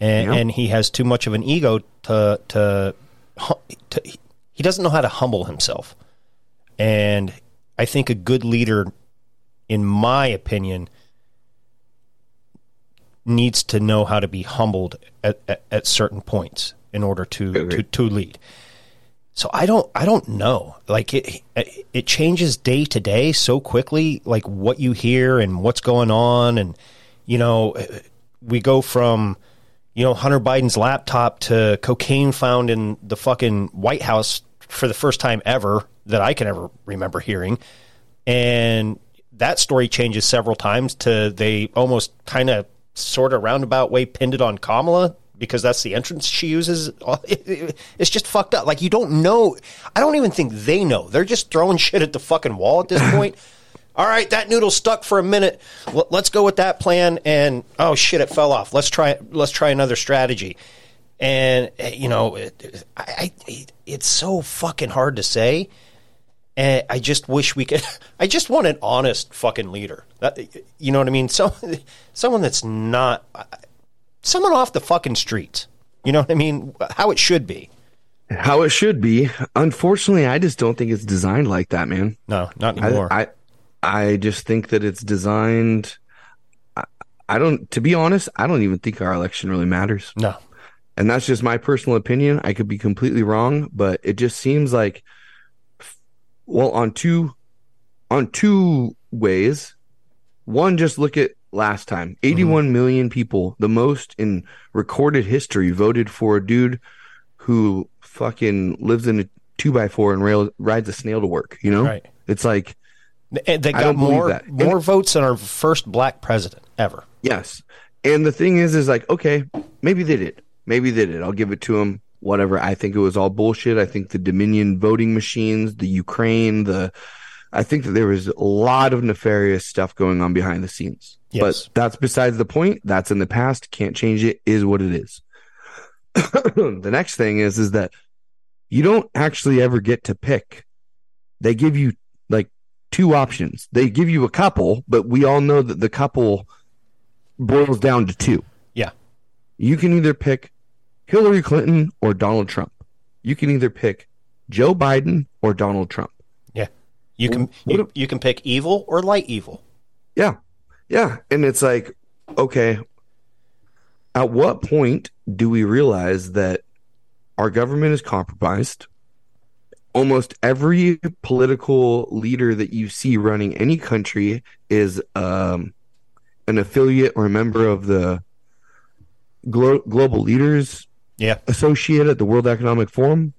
[SPEAKER 3] And,
[SPEAKER 2] Yep.
[SPEAKER 3] and he has too much of an ego to to, to he doesn't know how to humble himself. And I think a good leader, in my opinion, needs to know how to be humbled at, at, at certain points in order to, to to lead. So I don't I don't know. Like it it changes day to day so quickly like what you hear and what's going on and you know we go from you know Hunter Biden's laptop to cocaine found in the fucking White House for the first time ever that I can ever remember hearing and that story changes several times to they almost kind of sort of roundabout way pinned it on Kamala because that's the entrance she uses. It's just fucked up. Like you don't know. I don't even think they know. They're just throwing shit at the fucking wall at this point. All right, that noodle stuck for a minute. Let's go with that plan. And oh shit, it fell off. Let's try. Let's try another strategy. And eh, you know, it, I, I, it's so fucking hard to say. And I just wish we could. I just want an honest fucking leader. That, you know what I mean? So, someone that's not someone off the fucking streets. You know what I mean? How it should be.
[SPEAKER 2] How it should be. Unfortunately, I just don't think it's designed like that, man.
[SPEAKER 3] No, not
[SPEAKER 2] I,
[SPEAKER 3] anymore.
[SPEAKER 2] I, I just think that it's designed. I, I don't, to be honest, I don't even think our election really matters.
[SPEAKER 3] no.
[SPEAKER 2] And that's just my personal opinion. I could be completely wrong, but it just seems like, well, on two, on two ways. One, just look at last time. Mm-hmm. 81 million people, the most in recorded history, voted for a dude who fucking lives in a two by four and rail, rides a snail to work. You know,
[SPEAKER 3] Right.
[SPEAKER 2] It's like
[SPEAKER 3] And They got more
[SPEAKER 2] that.
[SPEAKER 3] more votes than our first black president ever.
[SPEAKER 2] Yes. And the thing is, is like, okay, maybe they did. Maybe they did. I'll give it to them. Whatever. I think it was all bullshit. I think the Dominion voting machines, the Ukraine, the, I think that there was a lot of nefarious stuff going on behind the scenes.
[SPEAKER 3] Yes.
[SPEAKER 2] But that's besides the point. That's in the past. Can't change it. Is what it is. the next thing is, is that you don't actually ever get to pick. They give you like two options. They give you a couple, but we all know that the couple boils down to two.
[SPEAKER 3] Yeah.
[SPEAKER 2] You can either pick Hillary Clinton or Donald Trump. You can either pick Joe Biden or Donald Trump.
[SPEAKER 3] Yeah. You can you, you can pick evil or light evil.
[SPEAKER 2] Yeah. Yeah. And it's like, okay, at what point do we realize that our government is compromised? Almost every political leader that you see running any country is um, an affiliate or a member of the Glo- Global Leaders
[SPEAKER 3] Yeah.
[SPEAKER 2] Associate at the World Economic Forum.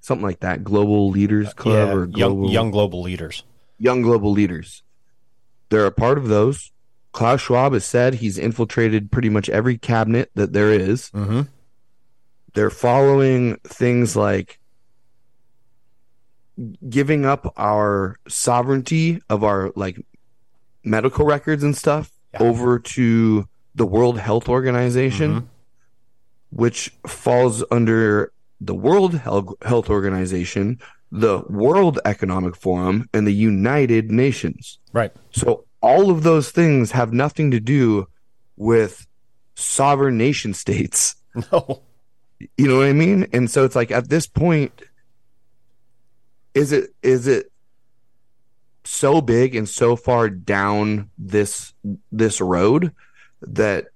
[SPEAKER 2] Something like that. Global Leaders Club
[SPEAKER 3] yeah.
[SPEAKER 2] or
[SPEAKER 3] young
[SPEAKER 2] Global
[SPEAKER 3] young global leaders.
[SPEAKER 2] young global leaders. They're a part of those. Klaus Schwab has said he's infiltrated pretty much every cabinet that there is.
[SPEAKER 3] Mm-hmm.
[SPEAKER 2] They're following things like giving up our sovereignty of our like medical records and stuff
[SPEAKER 3] Yeah.
[SPEAKER 2] over to the World Health Organization,
[SPEAKER 3] Mhm.
[SPEAKER 2] Which falls under the World Health Organization, the World Economic Forum, and the United Nations.
[SPEAKER 3] Right.
[SPEAKER 2] So all of those things have nothing to do with sovereign nation states.
[SPEAKER 3] No.
[SPEAKER 2] You know what I mean? And so it's like at this point, is it is it so big and so far down this this road that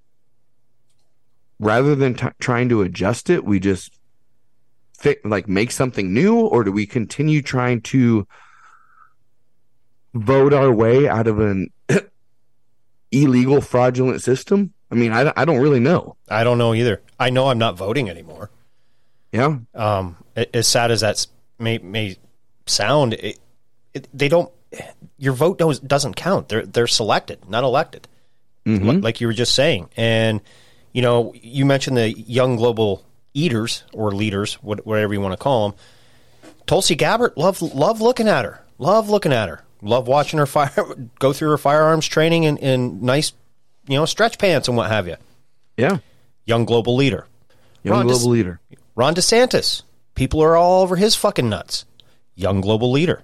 [SPEAKER 2] rather than t- trying to adjust it, we just fi- like make something new, or do we continue trying to vote our way out of an illegal, fraudulent system? I mean, I, I don't really know.
[SPEAKER 3] I don't know either. I know I'm not voting anymore.
[SPEAKER 2] Yeah,
[SPEAKER 3] Um, as sad as that may may sound, it, it, they don't. Your vote does, doesn't count. They're they're selected, not elected.
[SPEAKER 2] Mm-hmm.
[SPEAKER 3] Like you were just saying, and you know, you mentioned the young global eaters or leaders, whatever you want to call them. Tulsi Gabbard, love love looking at her, love looking at her, love watching her fire go through her firearms training in, in nice, you know, stretch pants and what have you.
[SPEAKER 2] yeah.
[SPEAKER 3] Young global leader.
[SPEAKER 2] Young
[SPEAKER 3] Ron
[SPEAKER 2] global
[SPEAKER 3] DeS-
[SPEAKER 2] leader.
[SPEAKER 3] Ron DeSantis. People are all over his fucking nuts. Young global leader.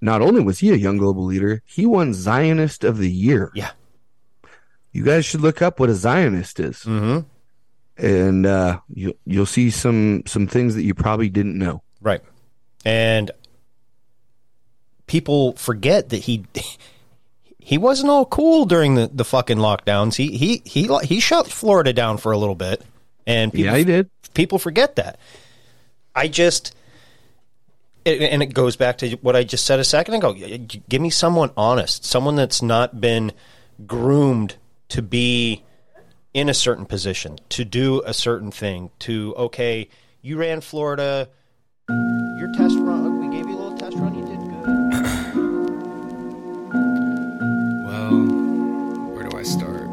[SPEAKER 2] Not only was he a young global leader, he won Zionist of the Year.
[SPEAKER 3] Yeah.
[SPEAKER 2] You guys should look up what a Zionist is,
[SPEAKER 3] Mm-hmm.
[SPEAKER 2] and uh, you you'll see some some things that you probably didn't know.
[SPEAKER 3] Right. And people forget that he he wasn't all cool during the, the fucking lockdowns. He he he he shut Florida down for a little bit, and people,
[SPEAKER 2] yeah, he did.
[SPEAKER 3] people forget that. I just, and and it goes back to what I just said a second ago. Give me someone honest, someone that's not been groomed to be in a certain position, to do a certain thing, to, okay, you ran Florida, your test run, oh, we gave you a little test run, you did good. well, where do I start?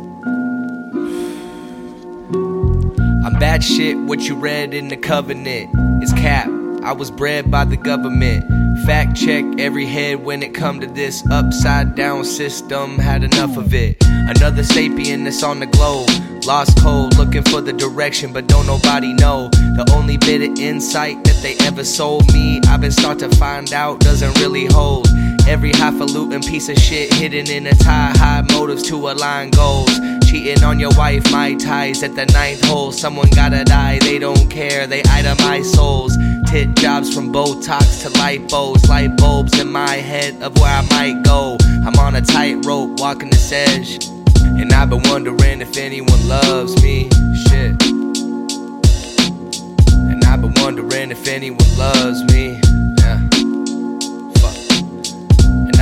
[SPEAKER 4] I'm bad shit, what you read in the covenant is cap. I was bred by the government. Fact check every head when it come to this upside down system. Had enough of it. Another sapien that's on the globe. Lost cold, looking for the direction, but don't nobody know. The only bit of insight that they ever sold me, I've been start to find out doesn't really hold. Every highfalutin piece of shit hidden in a tie, high motives to align goals. Cheating on your wife, my ties at the ninth hole. Someone gotta die, they don't care, they itemize souls. Tit jobs from Botox to lipos, light bulbs in my head of where I might go. I'm on a tightrope, walking this edge. And I've been wondering if anyone loves me. Shit. And I've been wondering if anyone loves me.